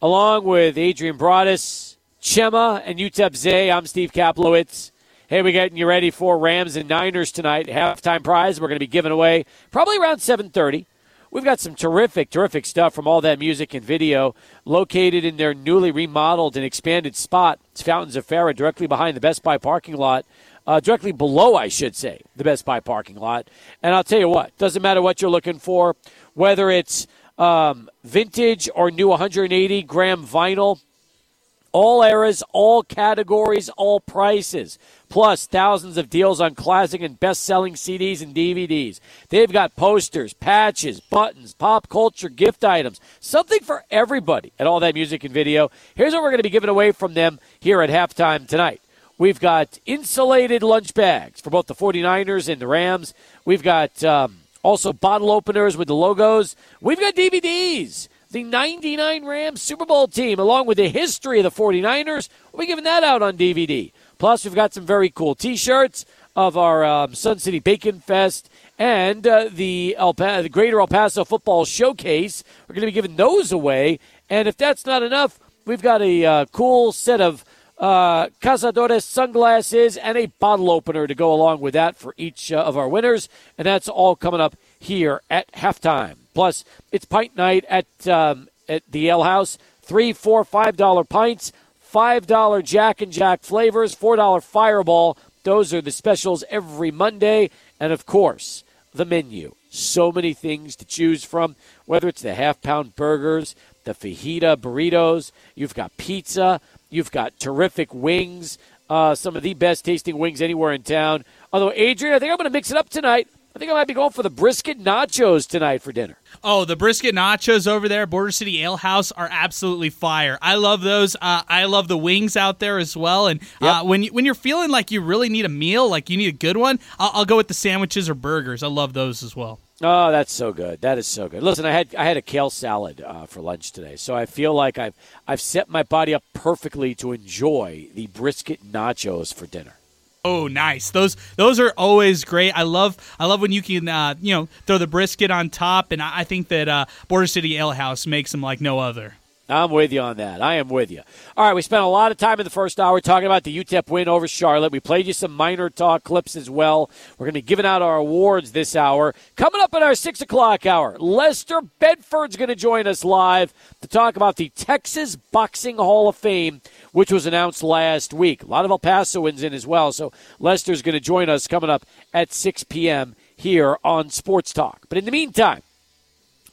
Along with Adrian Broaddus, Chema, and UTEP Zay, I'm Steve Kaplowitz. Hey, we're getting you ready for Rams and Niners tonight. Halftime prize we're going to be giving away probably around 730. We've got some terrific, terrific stuff from all that music and video located in their newly remodeled and expanded spot. It's Fountains of Farah, directly behind the Best Buy parking lot, uh, directly below, I should say, the Best Buy parking lot. And I'll tell you what, doesn't matter what you're looking for, whether it's um, vintage or new 180 gram vinyl, all eras, all categories, all prices plus thousands of deals on classic and best selling CDs and DVDs. They've got posters, patches, buttons, pop culture gift items, something for everybody at all that music and video. Here's what we're going to be giving away from them here at halftime tonight. We've got insulated lunch bags for both the 49ers and the Rams. We've got um, also bottle openers with the logos. We've got DVDs the 99 Rams Super Bowl team, along with the history of the 49ers. We'll be giving that out on DVD. Plus, we've got some very cool T-shirts of our um, Sun City Bacon Fest and uh, the, El pa- the Greater El Paso Football Showcase. We're going to be giving those away. And if that's not enough, we've got a uh, cool set of uh, Cazadores sunglasses and a bottle opener to go along with that for each uh, of our winners. And that's all coming up here at halftime. Plus, it's pint night at um, at the Ale House. Three, four, five dollar pints. $5 Jack and Jack flavors, $4 Fireball. Those are the specials every Monday. And of course, the menu. So many things to choose from, whether it's the half pound burgers, the fajita burritos, you've got pizza, you've got terrific wings, uh, some of the best tasting wings anywhere in town. Although, Adrian, I think I'm going to mix it up tonight. I think I might be going for the brisket nachos tonight for dinner. Oh, the brisket nachos over there, Border City Ale House, are absolutely fire. I love those. Uh, I love the wings out there as well. And uh, when you, when you're feeling like you really need a meal, like you need a good one, I'll, I'll go with the sandwiches or burgers. I love those as well. Oh, that's so good. That is so good. Listen, I had I had a kale salad uh, for lunch today, so I feel like I've I've set my body up perfectly to enjoy the brisket nachos for dinner. Oh, nice. Those those are always great. I love I love when you can uh, you know throw the brisket on top, and I, I think that uh, Border City Ale House makes them like no other. I'm with you on that. I am with you. All right, we spent a lot of time in the first hour talking about the UTEP win over Charlotte. We played you some Miner Talk clips as well. We're going to be giving out our awards this hour. Coming up in our 6 o'clock hour, Lester Bedford's going to join us live to talk about the Texas Boxing Hall of Fame, which was announced last week. A lot of El Pasoans in as well, so Lester's going to join us coming up at 6 p.m. here on Sports Talk. But in the meantime,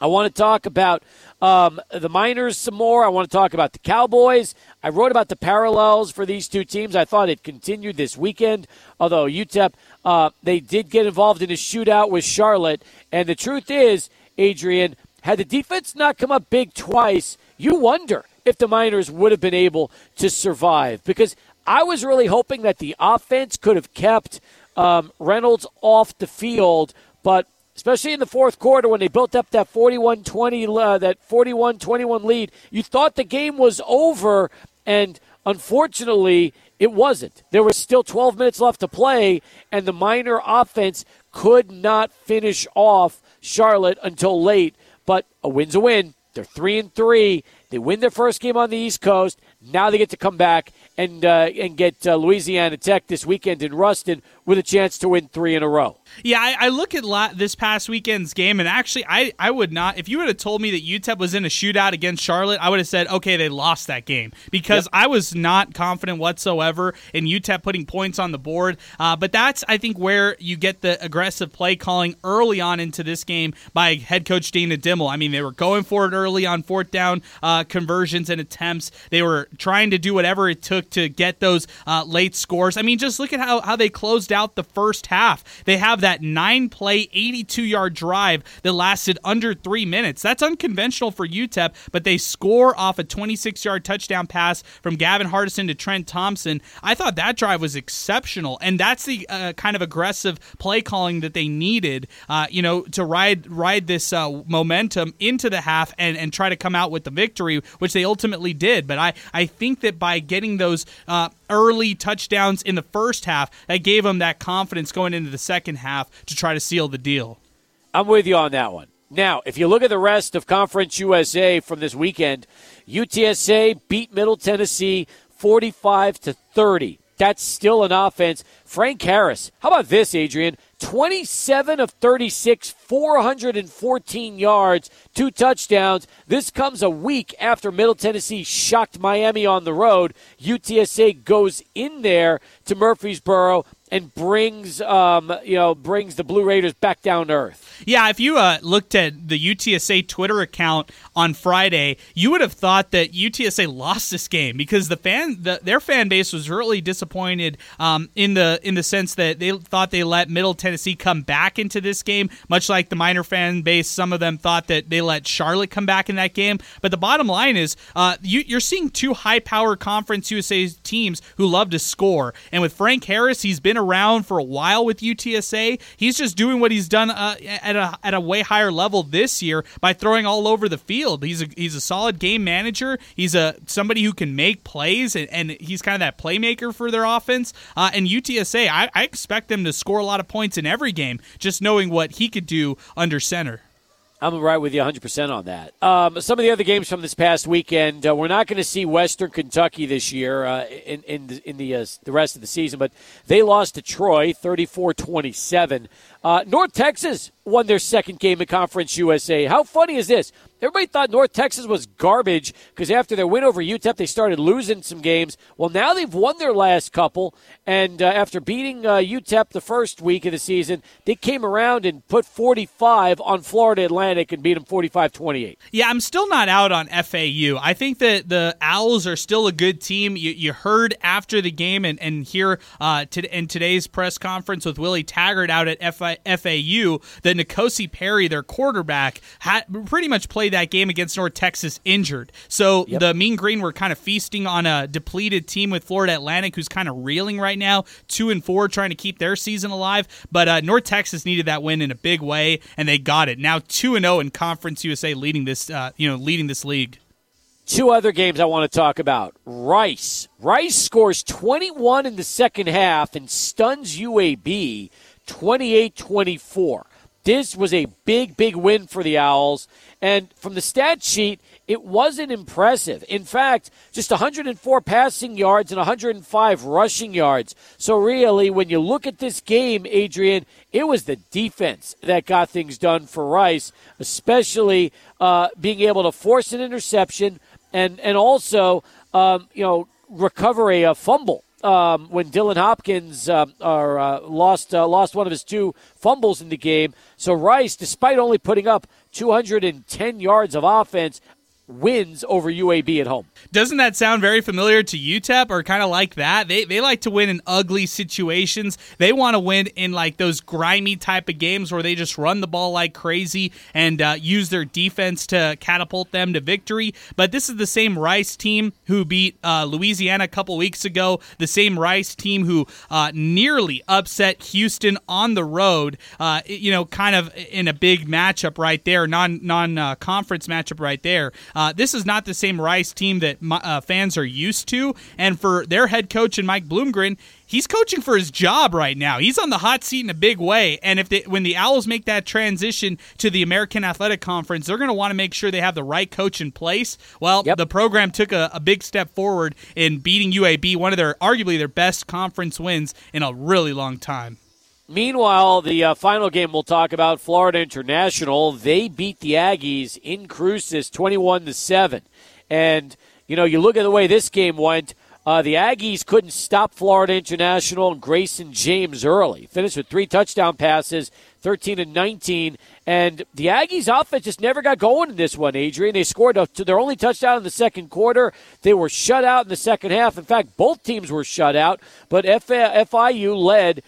I want to talk about um, the Miners some more. I want to talk about the Cowboys. I wrote about the parallels for these two teams. I thought it continued this weekend, although UTEP, uh, they did get involved in a shootout with Charlotte. And the truth is, Adrian, had the defense not come up big twice, you wonder if the Miners would have been able to survive. Because I was really hoping that the offense could have kept um, Reynolds off the field, but especially in the fourth quarter when they built up that 41-20 uh, that 41-21 lead. You thought the game was over and unfortunately it wasn't. There was still 12 minutes left to play and the Miner offense could not finish off charlotte until late. But a win's a win. They're 3 and 3 They win their first game on the East Coast. Now they get to come back and uh, and get uh, Louisiana Tech this weekend in Ruston with a chance to win three in a row. Yeah, I, I look at la- this past weekend's game, and actually, I, I would not. If you would have told me that UTEP was in a shootout against Charlotte, I would have said, okay, they lost that game because yep. I was not confident whatsoever in UTEP putting points on the board. Uh, but that's, I think, where you get the aggressive play calling early on into this game by head coach Dana Dimel. I mean, they were going for it early on fourth down uh, conversions and attempts. They were trying to do whatever it took to get those uh, late scores. I mean, just look at how, how they closed out the first half. They have that nine play, 82 yard drive that lasted under three minutes. That's unconventional for UTEP, but they score off a 26 yard touchdown pass from Gavin Hardison to Trent Thompson. I thought that drive was exceptional, and that's the uh, kind of aggressive play calling that they needed, uh, you know, to ride ride this uh, momentum into the half and, and try to come out with the victory, which they ultimately did. But I, I think that by getting those uh, early touchdowns in the first half, that gave them that confidence going into the second half to try to seal the deal. I'm with you on that one. Now, if you look at the rest of Conference USA from this weekend, UTSA beat Middle Tennessee 45 to 30. That's still an offense. Frank Harris. How about this, Adrian? 27 of 36, 414 yards, two touchdowns. This comes a week after Middle Tennessee shocked Miami on the road. UTSA goes in there to Murfreesboro and brings um, you know brings the Blue Raiders back down to earth. Yeah, if you uh, looked at the UTSA Twitter account on Friday, you would have thought that UTSA lost this game because the fan the, their fan base was really disappointed um, in the in the sense that they thought they let Middle Tennessee come back into this game, much like the Miner fan base. Some of them thought that they let Charlotte come back in that game. But the bottom line is, uh, you, you're seeing two high power Conference USA teams who love to score, and with Frank Harris, he's been around for a while with UTSA. He's just doing what he's done uh, at a at a way higher level this year by throwing all over the field. He's a he's a solid game manager. He's a somebody who can make plays, and, and he's kind of that playmaker for their offense. Uh, and UTSA, I, I expect them to score a lot of points in every game, just knowing what he could do under center. I'm right with you 100% on that. Um, some of the other games from this past weekend, uh, we're not going to see Western Kentucky this year uh, in, in the, in the, uh, the rest of the season, but they lost to Troy 34 27. Uh, North Texas won their second game in Conference USA. How funny is this? Everybody thought North Texas was garbage because after their win over UTEP, they started losing some games. Well, now they've won their last couple, and uh, after beating uh, UTEP the first week of the season, they came around and put 45 on Florida Atlantic and beat them 45 28. Yeah, I'm still not out on FAU. I think that the Owls are still a good team. You, you heard after the game and, and here uh, to, in today's press conference with Willie Taggart out at FAU that N'Kosi Perry, their quarterback, had pretty much played that game against North Texas injured. So yep. the Mean Green were kind of feasting on a depleted team with Florida Atlantic, who's kind of reeling right now, two and four, trying to keep their season alive. But uh, North Texas needed that win in a big way, and they got it. Now two and zero oh in Conference USA, leading this, uh, you know, leading this league. Two other games I want to talk about. Rice. Rice scores 21 in the second half and stuns UAB 28 24. This was a big, big win for the Owls. And from the stat sheet, it wasn't impressive. In fact, just 104 passing yards and 105 rushing yards. So, really, when you look at this game, Adrian, it was the defense that got things done for Rice, especially uh, being able to force an interception and, and also, um, you know, recover a, a fumble um, when Dylan Hopkins uh, uh, lost uh, lost one of his two fumbles in the game. So Rice, despite only putting up 210 yards of offense, wins over UAB at home. Doesn't that sound very familiar to UTEP or kind of like that? They, they like to win in ugly situations. They want to win in like those grimy type of games where they just run the ball like crazy and uh, use their defense to catapult them to victory. But this is the same Rice team who beat uh, Louisiana a couple weeks ago, the same Rice team who uh, nearly upset Houston on the road, uh, you know, kind of in a big matchup right there, non non uh, conference matchup right there. Uh, this is not the same Rice team that uh, fans are used to. And for their head coach and Mike Bloomgren, he's coaching for his job right now. He's on the hot seat in a big way. And if they, when the Owls make that transition to the American Athletic Conference, they're going to want to make sure they have the right coach in place. Well, yep. the program took a, a, big step forward in beating UAB, one of their arguably their best conference wins in a really long time. Meanwhile, the uh, final game we'll talk about, Florida International, they beat the Aggies in Cruces 21 to 7. And you know, you look at the way this game went, uh, the Aggies couldn't stop Florida International and Grayson James early. Finished with three touchdown passes, 13 and 19. And the Aggies' offense just never got going in this one, Adrian. They scored a, their only touchdown in the second quarter. They were shut out in the second half. In fact, both teams were shut out, but FIU led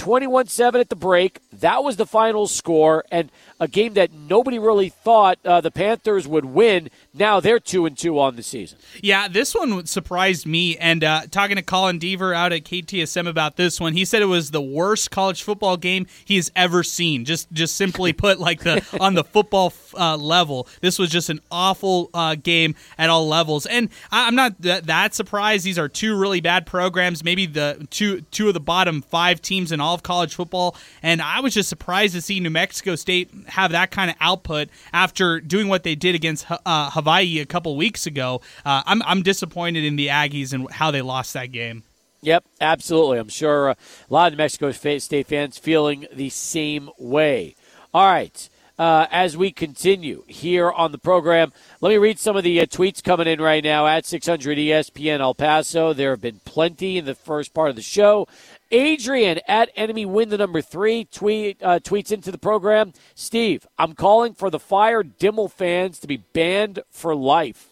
21 7 at the break. That was the final score. And a game that nobody really thought uh, the Panthers would win. Now they're two and two on the season. Yeah, this one surprised me. And uh, talking to Colin Deaver out at KTSM about this one, he said it was the worst college football game he has ever seen. Just just simply put, like the on the football uh, level, this was just an awful uh, game at all levels. And I, am not th- that surprised. These are two really bad programs, maybe the two two of the bottom five teams in all of college football. And I was just surprised to see New Mexico State have that kind of output after doing what they did against uh, Hawaii a couple weeks ago. Uh, I'm, I'm disappointed in the Aggies and how they lost that game. Yep, absolutely. I'm sure uh, a lot of Mexico State fans feeling the same way. All right. Uh, as we continue here on the program. Let me read some of the uh, tweets coming in right now at 600 ESPN El Paso. There have been plenty in the first part of the show. Adrian at enemy win the number three tweet uh, tweets into the program. Steve, I'm calling for the Fire Dimel fans to be banned for life.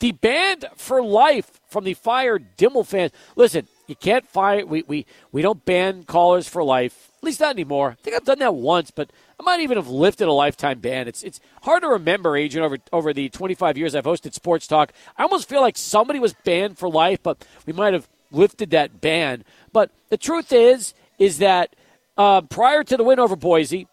The banned for life from the Fire Dimel fans. Listen, you can't fire. We we we don't ban callers for life. At least not anymore. I think I've done that once, but I might even have lifted a lifetime ban. It's it's hard to remember, Adrian, over over the 25 years I've hosted Sports Talk. I almost feel like somebody was banned for life, but we might have lifted that ban. But the truth is, is that uh, prior to the win over Boise,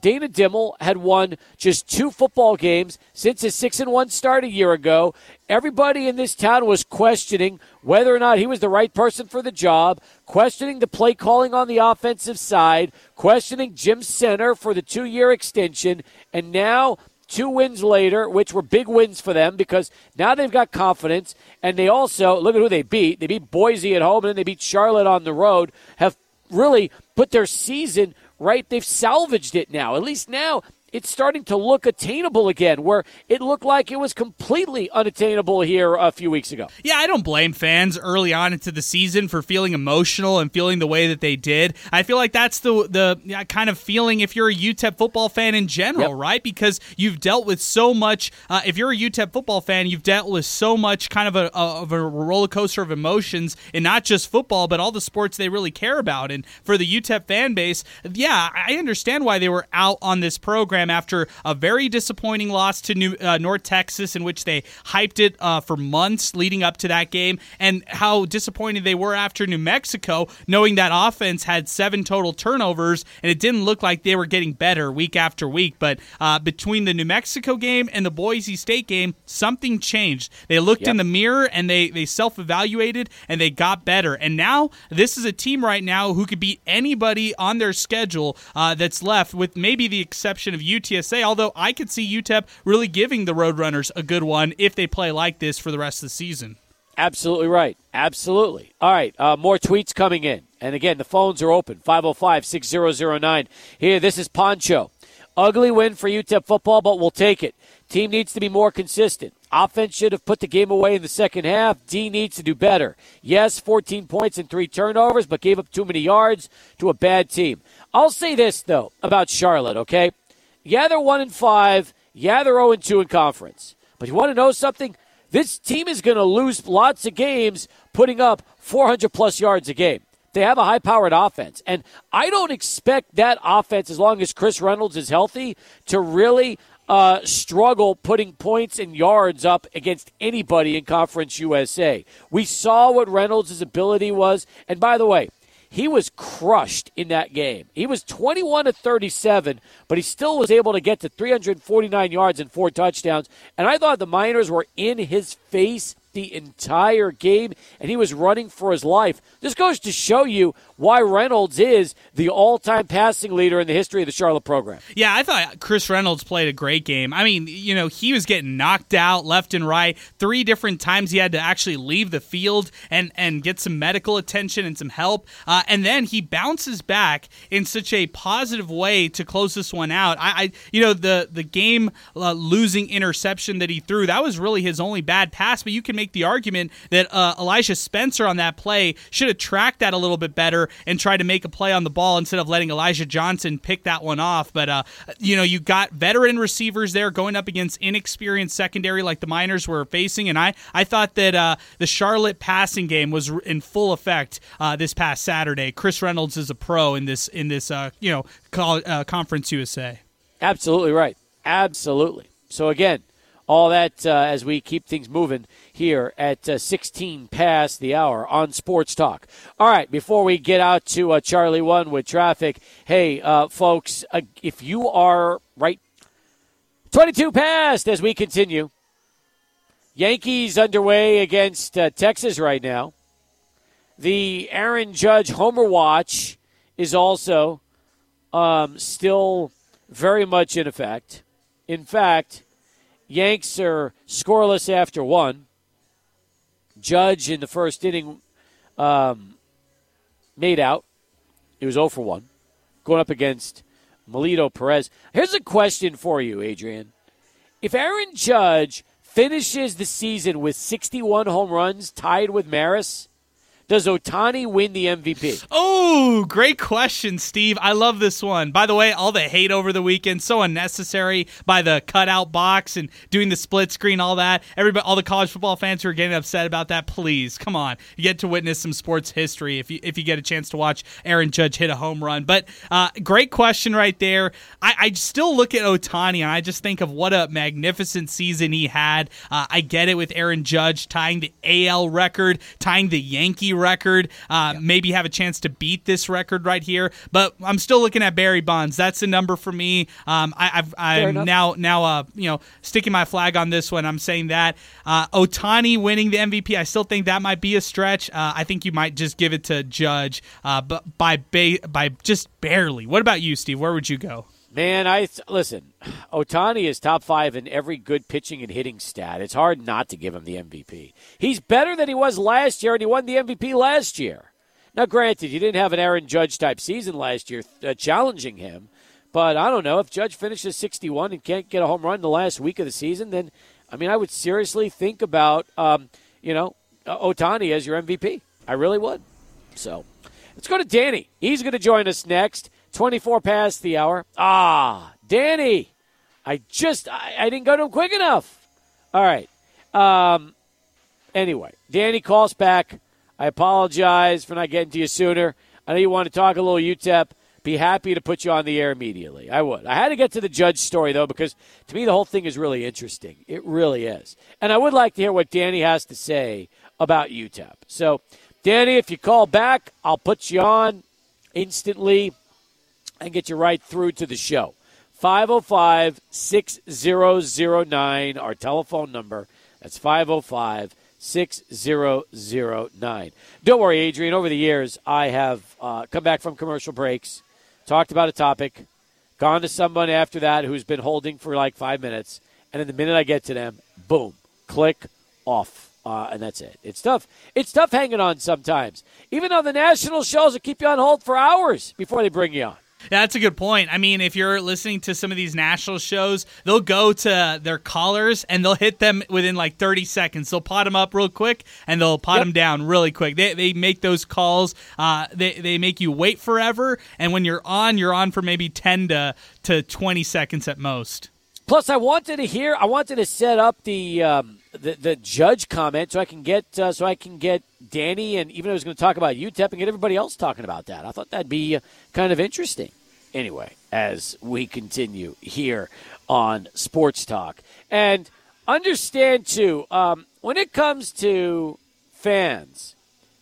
Dana Dimel had won just two football games since his six and one start a year ago. Everybody in this town was questioning whether or not he was the right person for the job, questioning the play calling on the offensive side, questioning Jim Senter for the two year extension, and now two wins later, which were big wins for them because now they've got confidence. And they also, look at who they beat. They beat Boise at home and then they beat Charlotte on the road, have really put their season right. They've salvaged it now. At least now it's starting to look attainable again, where it looked like it was completely unattainable here a few weeks ago. Yeah, I don't blame fans early on into the season for feeling emotional and feeling the way that they did. I feel like that's the the kind of feeling if you're a UTEP football fan in general, yep. right? Because you've dealt with so much. Uh, if you're a UTEP football fan, you've dealt with so much kind of a, of a roller coaster of emotions, and not just football, but all the sports they really care about. And for the UTEP fan base, yeah, I understand why they were out on this program program after a very disappointing loss to New, uh, North Texas, in which they hyped it uh, for months leading up to that game, and how disappointed they were after New Mexico, knowing that offense had seven total turnovers, and it didn't look like they were getting better week after week. But uh, between the New Mexico game and the Boise State game, something changed. They looked yep. in the mirror and they, they self evaluated and they got better. And now this is a team right now who could beat anybody on their schedule uh, that's left, with maybe the exception of UTSA, although I could see UTEP really giving the Roadrunners a good one if they play like this for the rest of the season. Absolutely right. Absolutely. All right. Uh, more tweets coming in. And again, the phones are open 505 6009. Here, this is Poncho. Ugly win for UTEP football, but we'll take it. Team needs to be more consistent. Offense should have put the game away in the second half. D needs to do better. Yes, 14 points and three turnovers, but gave up too many yards to a bad team. I'll say this, though, about Charlotte, okay? Yeah, they're one and five. Yeah, they're zero and two in conference. But you want to know something? This team is going to lose lots of games, putting up 400 plus yards a game. They have a high powered offense. And I don't expect that offense, as long as Chris Reynolds is healthy, to really uh, struggle putting points and yards up against anybody in Conference USA. We saw what Reynolds' ability was. And by the way, he was crushed in that game. He was 21 to 37, but he still was able to get to 349 yards and four touchdowns. And I thought the Miners were in his face the entire game, and he was running for his life. This goes to show you why Reynolds is the all time passing leader in the history of the Charlotte program. Yeah, I thought Chris Reynolds played a great game. I mean, you know, he was getting knocked out left and right. Three different times he had to actually leave the field and, and get some medical attention and some help. Uh, and then he bounces back in such a positive way to close this one out. I, I you know, the, the game uh, losing interception that he threw, that was really his only bad pass, but you can make the argument that uh, Elijah Spencer on that play should have tracked that a little bit better and tried to make a play on the ball instead of letting Elijah Johnson pick that one off. But uh, you know, you got veteran receivers there going up against inexperienced secondary like the Miners were facing, and I I thought that uh, the Charlotte passing game was in full effect uh, this past Saturday. Chris Reynolds is a pro in this in this uh, you know uh, conference USA. Absolutely right. Absolutely. So again, all that uh, as we keep things moving here at uh, 16 past the hour on Sports Talk. All right, before we get out to uh, Charlie 1 with traffic, hey, uh, folks, uh, if you are right 22 past as we continue. Yankees underway against uh, Texas right now. The Aaron Judge Homer Watch is also um, still very much in effect. In fact, Yanks are scoreless after one. Judge in the first inning um, made out. It was 0 for 1, going up against Melito Perez. Here's a question for you, Adrian. If Aaron Judge finishes the season with 61 home runs, tied with Maris, does Ohtani win the MVP? Oh, great question, Steve. I love this one. By the way, all the hate over the weekend, so unnecessary by the cutout box and doing the split screen, all that. Everybody, all the college football fans who are getting upset about that, please, come on. You get to witness some sports history if you if you get a chance to watch Aaron Judge hit a home run. But uh, great question right there. I, I still look at Ohtani and I just think of what a magnificent season he had. Uh, I get it with Aaron Judge tying the AL record, tying the Yankee record. Uh, yeah. Maybe have a chance to beat this record right here, but I'm still looking at Barry Bonds. That's the number for me. Um, I, am now now uh, you know sticking my flag on this one. I'm saying that uh, Ohtani winning the MVP. I still think that might be a stretch. Uh, I think you might just give it to Judge, uh, but by ba- by just barely. What about you, Steve? Where would you go? Man, I listen. Ohtani is top five in every good pitching and hitting stat. It's hard not to give him the MVP. He's better than he was last year, and he won the MVP last year. Now, granted, you didn't have an Aaron Judge type season last year uh, challenging him, but I don't know if Judge finishes 61 and can't get a home run the last week of the season. Then, I mean, I would seriously think about, um, you know, Ohtani as your MVP. I really would. So, let's go to Danny. He's going to join us next. 24 past the hour. Ah, Danny. I just, I, I didn't go to him quick enough. All right. Um, anyway, Danny calls back. I apologize for not getting to you sooner. I know you want to talk a little UTEP. Be happy to put you on the air immediately. I would. I had to get to the judge story, though, because to me the whole thing is really interesting. It really is. And I would like to hear what Danny has to say about UTEP. So, Danny, if you call back, I'll put you on instantly and get you right through to the show. 505 6009, our telephone number. That's 505 6009. Don't worry, Adrian. Over the years, I have uh, come back from commercial breaks, talked about a topic, gone to someone after that who's been holding for like five minutes, and in the minute I get to them, boom, click off. Uh, and that's it. It's tough. It's tough hanging on sometimes. Even on the national shows, that keep you on hold for hours before they bring you on. That's a good point. I mean, if you're listening to some of these national shows, they'll go to their callers and they'll hit them within like 30 seconds. They'll pot them up real quick and they'll pot yep. them down really quick. They, they make those calls. Uh, they, they make you wait forever. And when you're on, you're on for maybe 10 to, to 20 seconds at most. Plus, I wanted to hear, I wanted to set up the. Um, the, the judge comment so I can get uh, so I can get Danny and even I was going to talk about UTEP and get everybody else talking about that. I thought that'd be uh, kind of interesting. Anyway, as we continue here on Sports Talk and understand too um, when it comes to fans,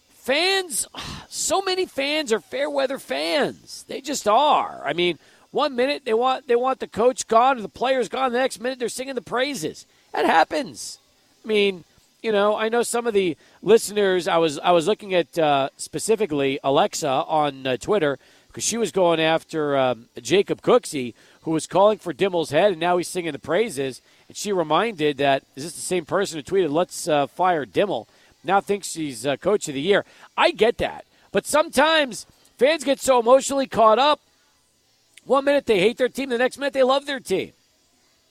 fans, so many fans are fair weather fans. They just are. I mean, one minute they want they want the coach gone or the players gone. The next minute they're singing the praises. That happens. I mean, you know, I know some of the listeners. I was I was looking at uh, specifically Alexa on uh, Twitter because she was going after um, Jacob Cooksey, who was calling for Dimel's head, and now he's singing the praises. And she reminded that is this the same person who tweeted, "Let's uh, fire Dimmel." Now thinks she's uh, coach of the year. I get that, but sometimes fans get so emotionally caught up. One minute they hate their team, the next minute they love their team.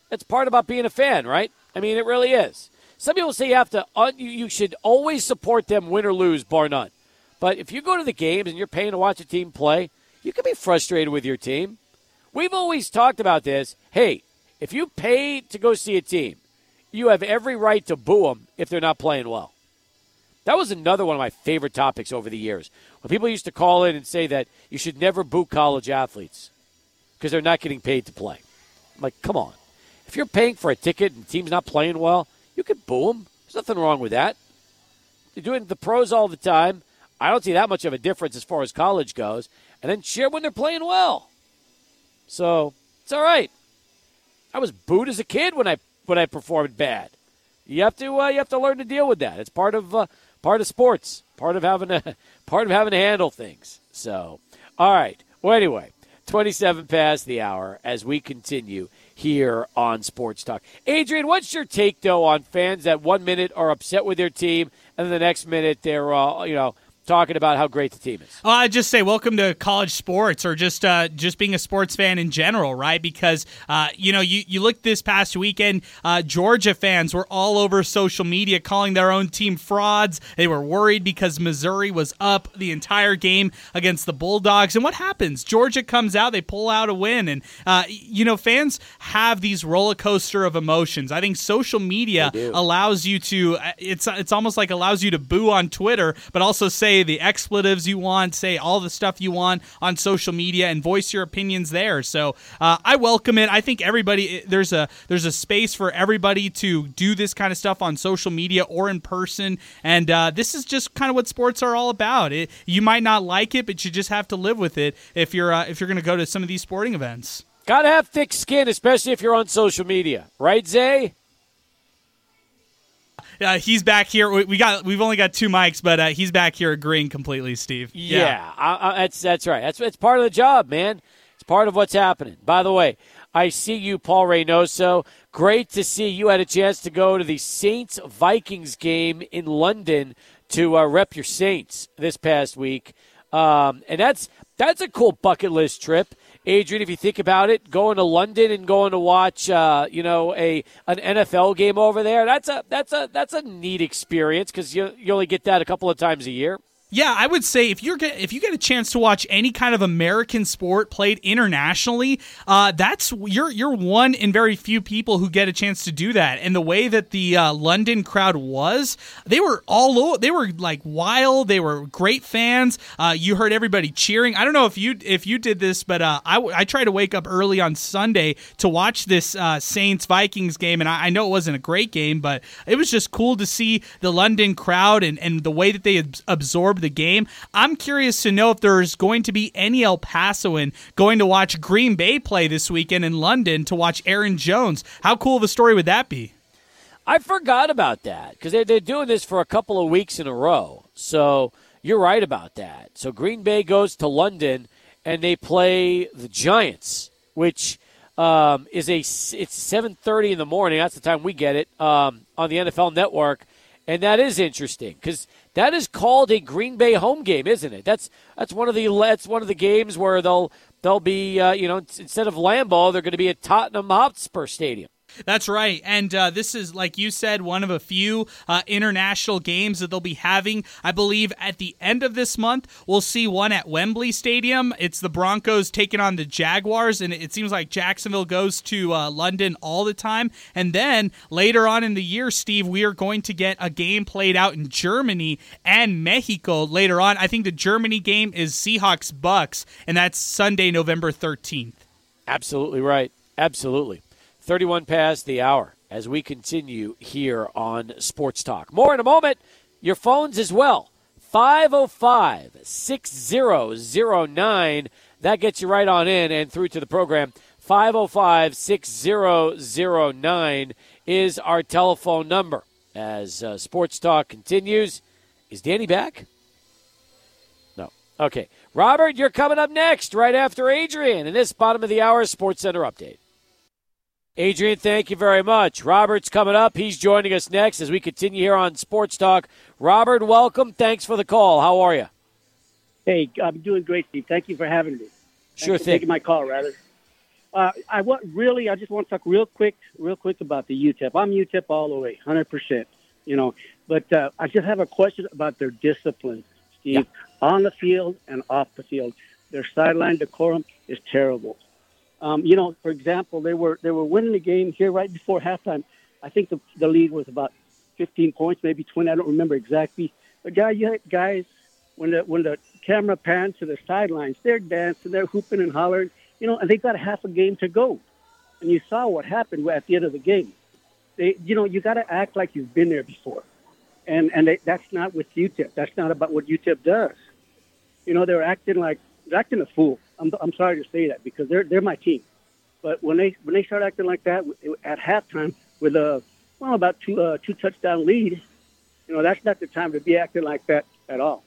That's part about being a fan, right? I mean, it really is. Some people say you have to, uh, you should always support them, win or lose, bar none. But if you go to the games and you're paying to watch a team play, you can be frustrated with your team. We've always talked about this. Hey, if you pay to go see a team, you have every right to boo them if they're not playing well. That was another one of my favorite topics over the years. When people used to call in and say that you should never boo college athletes because they're not getting paid to play. I'm like, come on. If you're paying for a ticket and the team's not playing well, you can boo them. There's nothing wrong with that. They're doing the pros all the time. I don't see that much of a difference as far as college goes. And then cheer when they're playing well. So it's all right. I was booed as a kid when I when I performed bad. You have to uh, you have to learn to deal with that. It's part of uh, part of sports, part of having a part of having to handle things. So, all right. Well, anyway, 27 past the hour as we continue here on Sports Talk. Adrian, what's your take though on fans that one minute are upset with their team and the next minute they're uh, you know talking about how great the team is. Uh, I just say welcome to college sports, or just uh, just being a sports fan in general, right? Because uh, you know, you you look this past weekend, uh, Georgia fans were all over social media calling their own team frauds. They were worried because Missouri was up the entire game against the Bulldogs, and what happens? Georgia comes out, they pull out a win, and uh, you know, fans have these roller coaster of emotions. I think social media allows you to. Uh, it's it's almost like allows you to boo on Twitter, but also say say the expletives you want, say all the stuff you want on social media, and voice your opinions there. So uh, I welcome it. I think everybody there's a there's a space for everybody to do this kind of stuff on social media or in person, and uh, this is just kind of what sports are all about. It, you might not like it, but you just have to live with it if you're uh, if you're going to go to some of these sporting events. Gotta have thick skin, especially if you're on social media, right, Zay? Uh, he's back here. We got we've only got two mics, but uh, he's back here agreeing completely, Steve. Yeah, yeah I, I, that's that's right. That's it's part of the job, man. It's part of what's happening. By the way, I see you, Paul Reynoso. Great to see you had a chance to go to the Saints Vikings game in London to uh, rep your Saints this past week, um, and that's that's a cool bucket list trip. Adrian, if you think about it, going to London and going to watch, uh, you know, a an NFL game over there, that's a that's a that's a neat experience because you you only get that a couple of times a year. Yeah, I would say if you're get, if you get a chance to watch any kind of American sport played internationally, uh, that's you're you're one in very few people who get a chance to do that. And the way that the uh, London crowd was, they were all they were like wild. They were great fans. Uh, you heard everybody cheering. I don't know if you if you did this, but uh, I I tried to wake up early on Sunday to watch this uh, Saints Vikings game, and I, I, know it wasn't a great game, but it was just cool to see the London crowd and and the way that they absorbed the game. I'm curious to know if there's going to be any El Pasoan going to watch Green Bay play this weekend in London to watch Aaron Jones. How cool of a story would that be? I forgot about that because they're, they're doing this for a couple of weeks in a row. So you're right about that. So Green Bay goes to London and they play the Giants, which um, is a it's 7:30 in the morning. That's the time we get it um, on the NFL Network, and that is interesting because that is called a Green Bay home game, isn't it? That's that's one of the that's one of the games where they'll they'll be uh, you know instead of Lambeau, they're going to be at Tottenham Hotspur Stadium. That's right. And uh, this is, like you said, one of a few uh, international games that they'll be having. I believe at the end of this month, we'll see one at Wembley Stadium. It's the Broncos taking on the Jaguars, and it seems like Jacksonville goes to uh, London all the time. And then later on in the year, Steve, we are going to get a game played out in Germany and Mexico later on. I think the Germany game is Seahawks Bucks, and that's Sunday, November 13th. Absolutely right. Absolutely. 31 past the hour as we continue here on Sports Talk. More in a moment. Your phones as well. 505 6009. That gets you right on in and through to the program. 505 6009 is our telephone number. As uh, Sports Talk continues, is Danny back? No. Okay. Robert, you're coming up next right after Adrian in this bottom of the hour Sports Center update. Adrian, thank you very much. Robert's coming up. He's joining us next as we continue here on Sports Talk. Robert, welcome. Thanks for the call. How are you? Hey, I'm doing great, Steve. Thank you for having me. Sure thing. Taking my call, rather. Uh, I want really, I just want to talk real quick, real quick about the UTEP. I'm UTEP all the way, hundred percent. You know, but uh, I just have a question about their discipline, Steve, Yeah. on the field and off the field. Their sideline decorum is terrible. Um, you know, for example, they were they were winning the game here right before halftime. I think the the lead was about 15 points, maybe 20. I don't remember exactly. But guy, guys when the when the camera pans to the sidelines, they're dancing, they're hooping and hollering, you know, and they got half a game to go. And you saw what happened at the end of the game. They, you know, you got to act like you've been there before, and and they, that's not with UTEP. That's not about what UTEP does. You know, they're acting like acting a fool. I'm I'm sorry to say that because they're they're my team. But when they when they start acting like that at halftime with a well about two uh, two touchdown lead, you know that's not the time to be acting like that at all.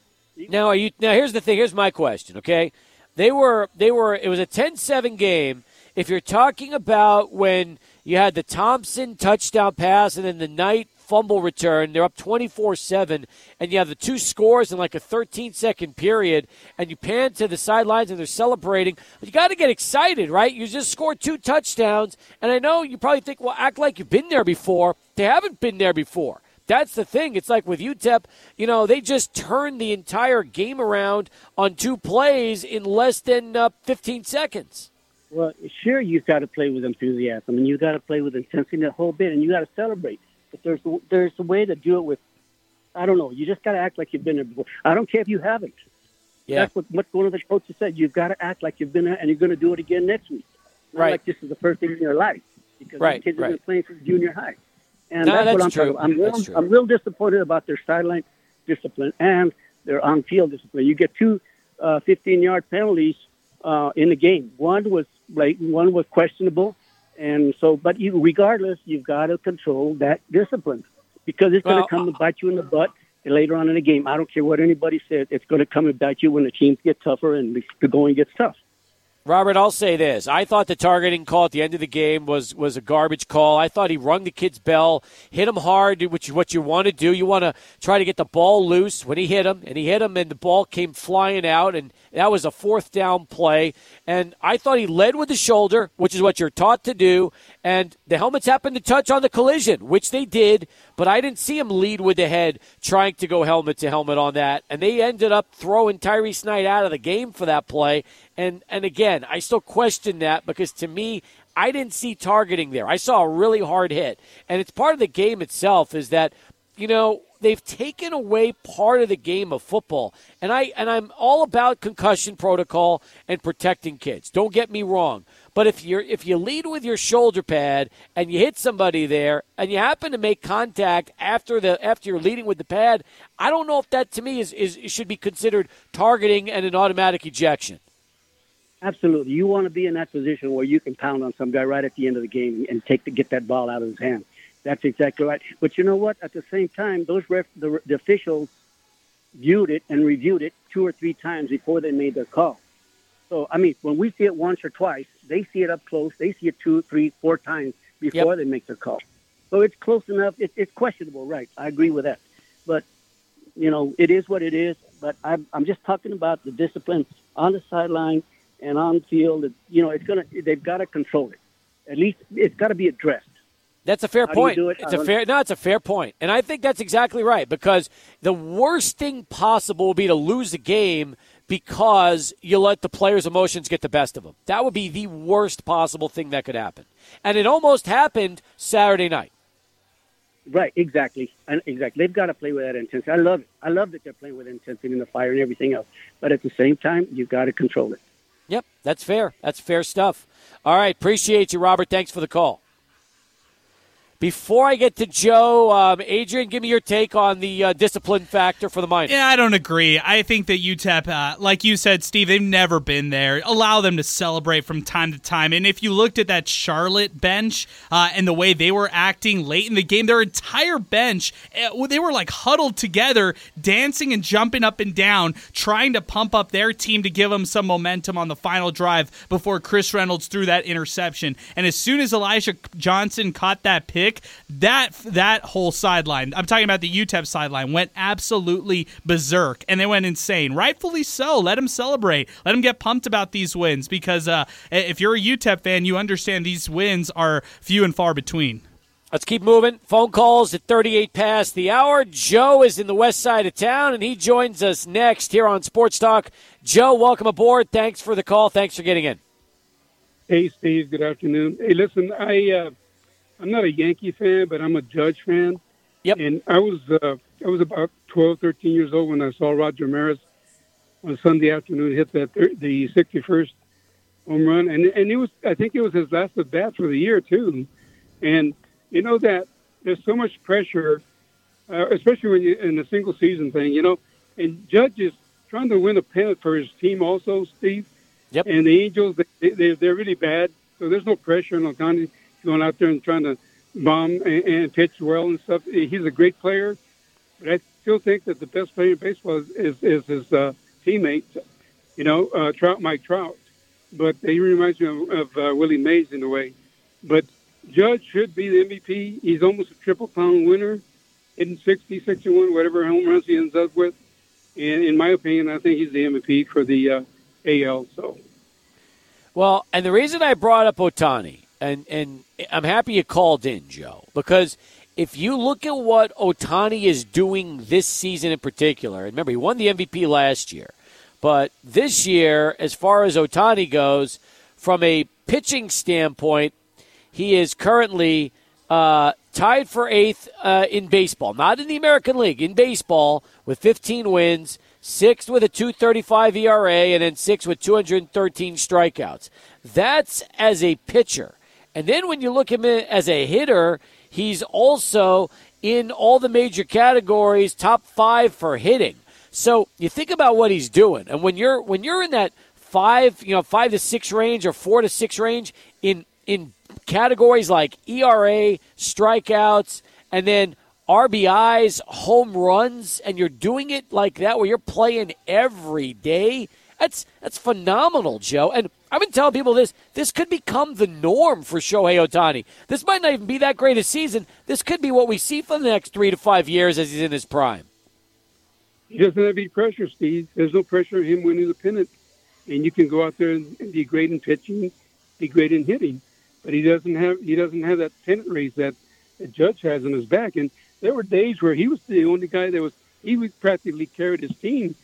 Now, are you now? Here's the thing. Here's my question. Okay, they were they were. It was a 10-7 game. If you're talking about when you had the Thompson touchdown pass and then the Knight fumble return, they're up 24-7, and you have the two scores in like a 13 second period, and you pan to the sidelines and they're celebrating. But you got to get excited, right? You just scored two touchdowns, and I know you probably think, well, act like you've been there before. They haven't been there before. That's the thing. It's like with UTEP, you know, they just turned the entire game around on two plays in less than uh, 15 seconds. Well, sure, you've got to play with enthusiasm, and you've got to play with intensity the whole bit, and you got to celebrate. But there's there's a way to do it with, I don't know. You just got to act like you've been there before. I don't care if you haven't. Yeah. That's what, what one of the coaches said. You've got to act like you've been there, and you're going to do it again next week. Not Right. like this is the first thing in your life because Right, the kids right. have been playing since junior high. And No, that's, that's what I'm true. talking about. I'm real. I'm real disappointed about their sideline discipline and their on-field discipline. You get two uh, 15-yard penalties uh, in the game. One was blatant, one was questionable, and so. But you, regardless, you've got to control that discipline because it's going to come uh, and bite you in the butt later on in the game. I don't care what anybody says; it's going to come and bite you when the teams get tougher and the, the going gets tough. Robert, I'll say this. I thought the targeting call at the end of the game was, was a garbage call. I thought he rung the kid's bell, hit him hard, which is what you want to do. You want to try to get the ball loose when he hit him, and he hit him, and the ball came flying out, and that was a fourth down play. And I thought he led with the shoulder, which is what you're taught to do, and the helmets happened to touch on the collision, which they did, but I didn't see him lead with the head trying to go helmet to helmet on that. And they ended up throwing Tyrese Knight out of the game for that play. And and again, I still question that because to me, I didn't see targeting there. I saw a really hard hit. And it's part of the game itself is that, you know, they've taken away part of the game of football. And I and I'm all about concussion protocol and protecting kids. Don't get me wrong. But if you're if you lead with your shoulder pad and you hit somebody there and you happen to make contact after the after you're leading with the pad, I don't know if that to me is, is should be considered targeting and an automatic ejection. Absolutely, you want to be in that position where you can pound on some guy right at the end of the game and take to get that ball out of his hand. That's exactly right. But you know what? At the same time, those ref, the, the officials viewed it and reviewed it two or three times before they made their call. So, I mean, when we see it once or twice, they see it up close. They see it two, three, four times before they make their call. So it's close enough. It, it's questionable, right? I agree with that. But, you know, it is what it is. But I'm, I'm just talking about the discipline on the sideline and on field. You know, it's gonna. They've got to control it. At least it's got to be addressed. That's a fair How point. it? It's a fair no, it's a fair point. And I think that's exactly right because the worst thing possible would be to lose a game because you let the players' emotions get the best of them. That would be the worst possible thing that could happen. And it almost happened Saturday night. Right, exactly, and exactly. They've got to play with that intensity. I love it. I love that they're playing with intensity and the fire and everything else. But at the same time, you've got to control it. Yep, that's fair. That's fair stuff. All right, appreciate you, Robert. Thanks for the call. Before I get to Joe, um, Adrian, give me your take on the uh, discipline factor for the Miners. Yeah, I don't agree. I think that UTEP, uh, like you said, Steve, they've never been there. Allow them to celebrate from time to time. And if you looked at that Charlotte bench uh, and the way they were acting late in the game, their entire bench, uh, they were like huddled together, dancing and jumping up and down, trying to pump up their team to give them some momentum on the final drive before Chris Reynolds threw that interception. And as soon as Elijah Johnson caught that pick, that that whole sideline, I'm talking about the UTEP sideline, went absolutely berserk, and they went insane. Rightfully so. Let them celebrate. Let them get pumped about these wins because uh, if you're a UTEP fan, you understand these wins are few and far between. Let's keep moving. Phone calls at 38 past the hour. Joe is in the west side of town, and he joins us next here on Sports Talk. Joe, welcome aboard. Thanks for the call. Thanks for getting in. Hey, Steve. Good afternoon. Hey, listen, I uh, I'm not a Yankee fan, but I'm a Judge fan. Yep. And I was uh, I was about 12, 13 years old when I saw Roger Maris on Sunday afternoon hit that the 61st home run, and and it was I think it was his last at bat for the year too. And you know that there's so much pressure, uh, especially when you in a single season thing. You know, and Judge is trying to win a pennant for his team also, Steve. Yep. And the Angels, they, they they're really bad, so there's no pressure on Ohtani going out there and trying to bomb and, and pitch well and stuff. He's a great player, but I still think that the best player in baseball is, is, is his uh, teammate, you know, uh, Trout, Mike Trout. But he reminds me of, of uh, Willie Mays in a way. But Judge should be the MVP. He's almost a triple pound winner, hitting 60, 61, whatever home runs he ends up with. And in my opinion, I think he's the MVP for the uh, AL. So. Well, and the reason I brought up Ohtani and and I'm happy you called in, Joe, because if you look at what Ohtani is doing this season in particular, remember he won the MVP last year, but this year, as far as Ohtani goes, from a pitching standpoint, he is currently uh, tied for eighth uh, in baseball, not in the American League, in baseball with 15 wins, sixth with a 235 ERA, and then sixth with 213 strikeouts. That's as a pitcher. And then when you look at him as a hitter, he's also in all the major categories, top five for hitting. So you think about what he's doing, and when you're when you're in that five, you know, five to six range or four to six range in in categories like ERA, strikeouts, and then RBIs, home runs, and you're doing it like that where you're playing every day. That's that's phenomenal, Joe. And I've been telling people this. This could become the norm for Shohei Ohtani. This might not even be that great a season. This could be what we see for the next three to five years as he's in his prime. He doesn't have any pressure, Steve. There's no pressure on him winning the pennant. And you can go out there and be great in pitching, be great in hitting. But he doesn't have he doesn't have that pennant race that the judge has on his back. And there were days where he was the only guy that was he was practically carried his team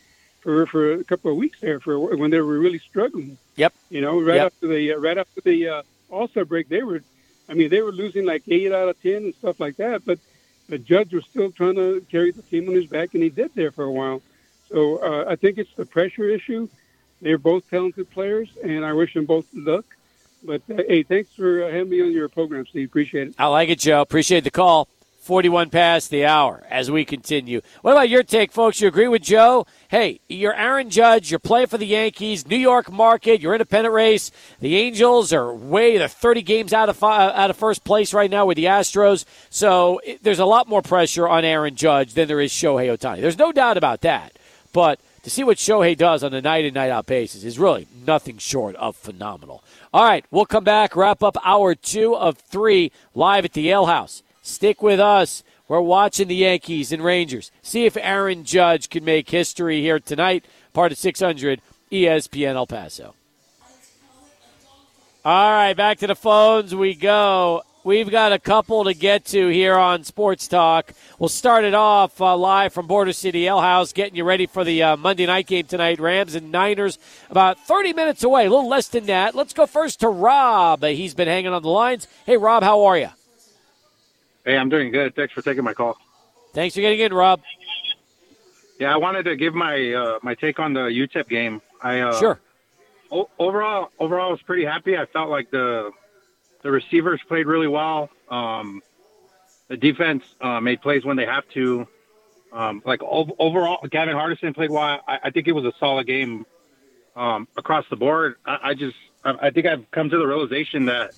for for a couple of weeks there for when they were really struggling. Yep. You know, right yep. after the uh, right after the uh, All Star break, they were, I mean, they were losing like eight out of ten and stuff like that. But the judge was still trying to carry the team on his back, and he did there for a while. So uh, I think it's the pressure issue. They're both talented players, and I wish them both luck. But uh, hey, thanks for uh, having me on your program, Steve. Appreciate it. I like it, Joe. Appreciate the call. 41 past the hour as we continue. What about your take, folks? You agree with Joe? Hey, you're Aaron Judge. You're playing for the Yankees, New York market. You're independent race. The Angels are way they're 30 games out of five, uh, out of first place right now with the Astros. So it, there's a lot more pressure on Aaron Judge than there is Shohei Ohtani. There's no doubt about that. But to see what Shohei does on a night in night out basis is really nothing short of phenomenal. All right, we'll come back, wrap up hour two of three live at the Ale House. Stick with us. We're watching the Yankees and Rangers. See if Aaron Judge can make history here tonight. Part of 600 ESPN El Paso. All right, back to the phones we go. We've got a couple to get to here on Sports Talk. We'll start it off uh, live from Border City Ale House, getting you ready for the uh, Monday night game tonight. Rams and Niners, about 30 minutes away, a little less than that. Let's go first to Rob. He's been hanging on the lines. Hey, Rob, how are you? Hey, I'm doing good. Thanks for taking my call. Thanks for getting in, Rob. Yeah, I wanted to give my uh, my take on the UTEP game. I uh, sure. O- overall, overall, I was pretty happy. I felt like the the receivers played really well. Um, The defense uh, made plays when they have to. Um, like ov- overall, Gavin Hardison played well. I, I think it was a solid game um, across the board. I, I just, I, I think I've come to the realization that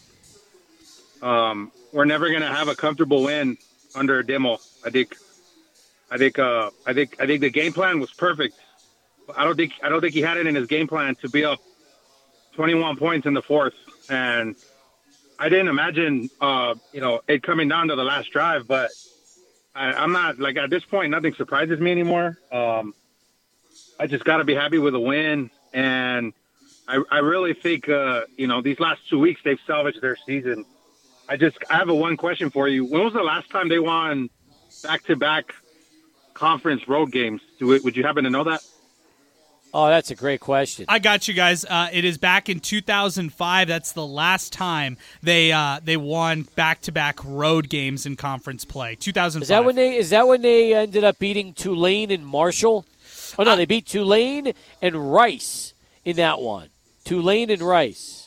um, we're never going to have a comfortable win under Dimel. I think, I think, uh, I think, I think the game plan was perfect. I don't think, I don't think he had it in his game plan to be up 21 points in the fourth, and I didn't imagine, uh, you know, it coming down to the last drive. But I, I'm not like at this point, nothing surprises me anymore. Um, I just got to be happy with a win, and I, I really think, uh, you know, these last two weeks they've salvaged their season. I just I have a one question for you. When was the last time they won back-to-back conference road games? Do it, would you happen to know that? Oh, that's a great question. I got you guys. Uh, it is back in 2005. That's the last time they uh, they won back to back road games in conference play. 2005. Is that when they is that when they ended up beating Tulane and Marshall? Oh no, Uh, they beat Tulane and Rice in that one. Tulane and Rice.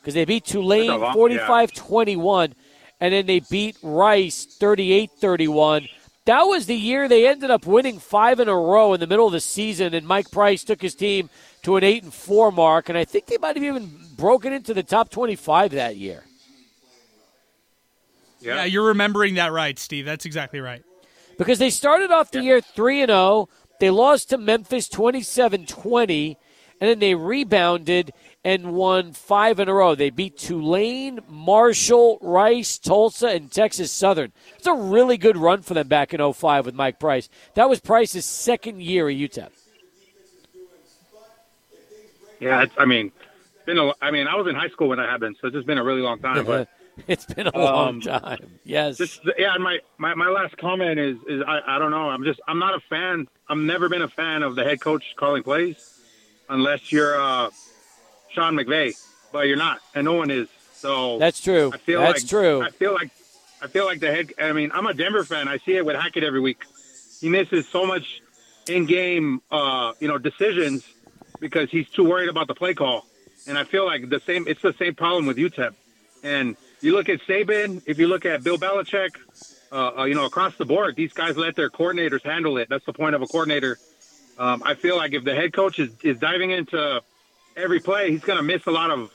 Because they beat That's a Tulane lot, 45-21 and then they beat Rice 38-31. That was the year they ended up winning 5 in a row in the middle of the season and Mike Price took his team to an 8 and 4 mark and I think they might have even broken into the top 25 that year. Yeah. you're remembering that right, Steve. That's exactly right. because they started off the year 3 and 0. They lost to Memphis 27-20 and then they rebounded and won 5 in a row. They beat Tulane, Marshall, Rice, Tulsa and Texas Southern. It's a really good run for them back in 05 with Mike Price. That was Price's second year at UTEP. Yeah, it's, I mean, it's been a, I mean, I was in high school when that happened, so it's just been a really long time. But it's been a long Um, time. Yes. just yeah, and my, my my last comment is is I, I don't know. I'm just I'm not a fan. I've never been a fan of the head coach calling plays, unless you're uh, Sean McVay, but you're not, and no one is. So That's true. I feel That's like true. I feel like I feel like the head. I mean, I'm a Denver fan. I see it with Hackett every week. He misses so much in-game, uh, you know, decisions because he's too worried about the play call. And I feel like the same. It's the same problem with UTEP. And you look at Saban. If you look at Bill Belichick, uh, uh, you know, across the board, these guys let their coordinators handle it. That's the point of a coordinator. Um, I feel like if the head coach is, is diving into every play, he's going to miss a lot of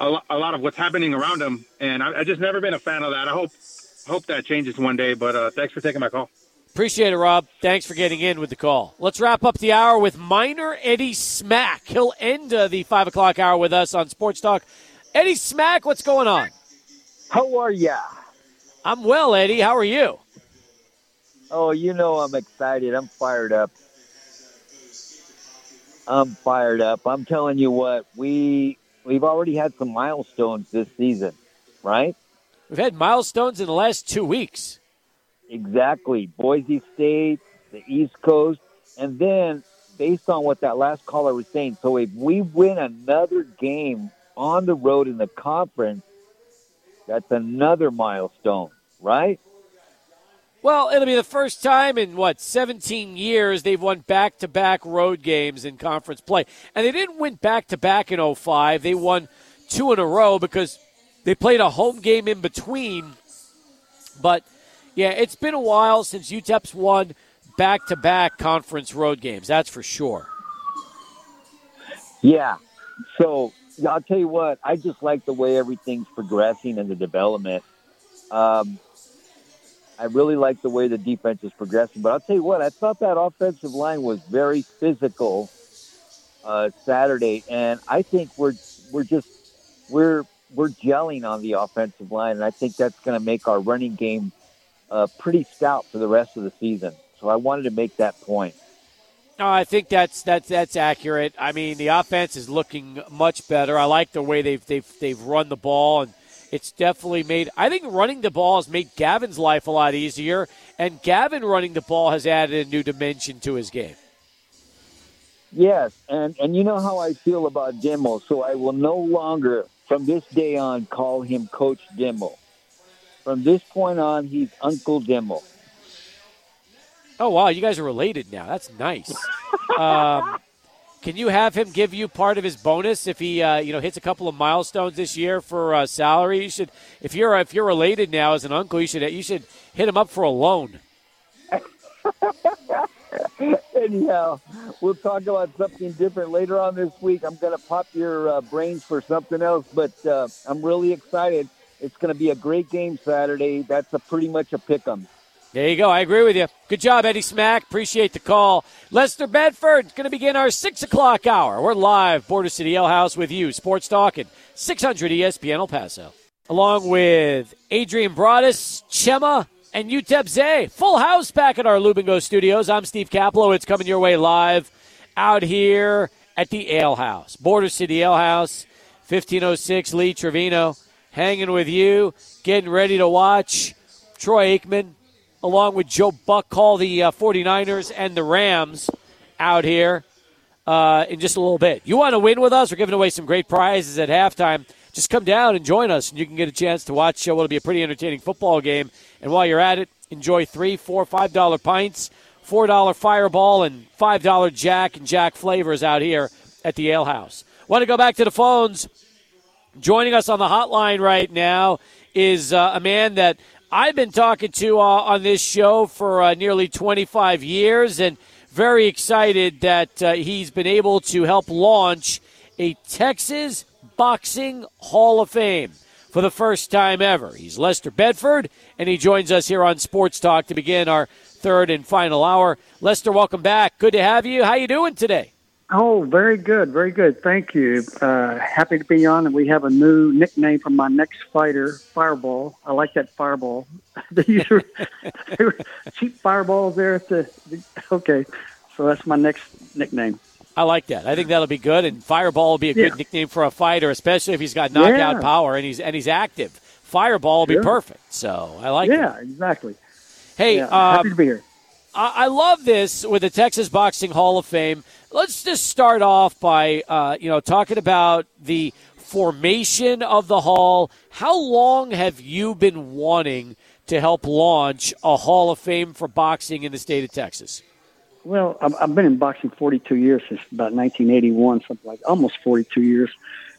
a, a, lot of what's happening around him. And I, I just never been a fan of that. I hope hope that changes one day. But uh, thanks for taking my call. Appreciate it, Rob. Thanks for getting in with the call. Let's wrap up the hour with Miner Eddie Smack. He'll end uh, the 5 o'clock hour with us on Sports Talk. Eddie Smack, what's going on? How are ya? I'm well, Eddie. How are you? Oh, you know I'm excited. I'm fired up. I'm fired up. I'm telling you what, we we've already had some milestones this season, right? We've had milestones in the last two weeks. Exactly. Boise State, the East Coast, and then based on what that last caller was saying, so if we win another game on the road in the conference, that's another milestone, right? Well, it'll be the first time in what 17 years they've won back-to-back road games in conference play, and they didn't win back-to-back in 05. They won two in a row because they played a home game in between. But yeah, it's been a while since UTEP's won back-to-back conference road games. That's for sure. Yeah. So I'll tell you what, I just like the way everything's progressing in the development. Um, I really like the way the defense is progressing. But I'll tell you what, I thought that offensive line was very physical uh, Saturday, and I think we're we're just we're we're gelling on the offensive line, and I think that's going to make our running game uh, pretty stout for the rest of the season. So I wanted to make that point. No, I think that's that's that's accurate. I mean, the offense is looking much better. I like the way they've they've they've run the ball, and it's definitely made. I think running the ball has made Gavin's life a lot easier, and Gavin running the ball has added a new dimension to his game. Yes, and and you know how I feel about Demo, so I will no longer, from this day on, call him Coach Demo. From this point on, he's Uncle Demo. Oh wow, you guys are related now. That's nice. um, can you have him give you part of his bonus if he uh, you know hits a couple of milestones this year for uh, salary? You should if you're if you're related now as an uncle, you should you should hit him up for a loan. Anyhow, we'll talk about something different later on this week. I'm going to pop your uh, brains for something else, but uh, I'm really excited. It's going to be a great game Saturday. That's a pretty much a pick 'em. There you go. I agree with you. Good job, Eddie Smack. Appreciate the call. Lester Bedford going to begin our six o'clock hour. We're live, Border City Ale House with you. Sports Talk at 600 ESPN El Paso. Along with Adrian Broaddus, Chema, and UTEP Zay. Full house back at our Lubingo studios. I'm Steve Kaplow. It's coming your way live out here at the Ale House. Border City Ale House, 1506 Lee Trevino. Hanging with you, getting ready to watch Troy Aikman along with Joe Buck call the uh, 49ers and the Rams out here uh, in just a little bit. You want to win with us? We're giving away some great prizes at halftime. Just come down and join us, and you can get a chance to watch uh, what'll be a pretty entertaining football game. And while you're at it, enjoy three, four, five dollar pints, four dollar Fireball, and five dollar Jack and Jack flavors out here at the Ale House. Want to go back to the phones? Joining us on the hotline right now is uh, a man that I've been talking to uh, on this show for uh, nearly 25 years and very excited that uh, he's been able to help launch a Texas Boxing Hall of Fame for the first time ever. He's Lester Bedford, and he joins us here on Sports Talk to begin our third and final hour. Lester, welcome back. Good to have you. How you doing today? Oh, very good, very good. Thank you. Uh, happy to be on, and we have a new nickname for my next fighter, Fireball. I like that Fireball. These are cheap fireballs there at the. Okay, so that's my next nickname. I like that. I think that'll be good, and Fireball will be a good nickname for a fighter, especially if he's got knockout Yeah. power and he's and he's active. Fireball will be perfect. So I like it. yeah, exactly. Hey, Yeah, um, happy to be here. I, I love this with the Texas Boxing Hall of Fame. Let's just start off by uh, you know talking about the formation of the hall. How long have you been wanting to help launch a Hall of Fame for boxing in the state of Texas? Well, I've, been in boxing 42 years since about 1981, something like almost 42 years,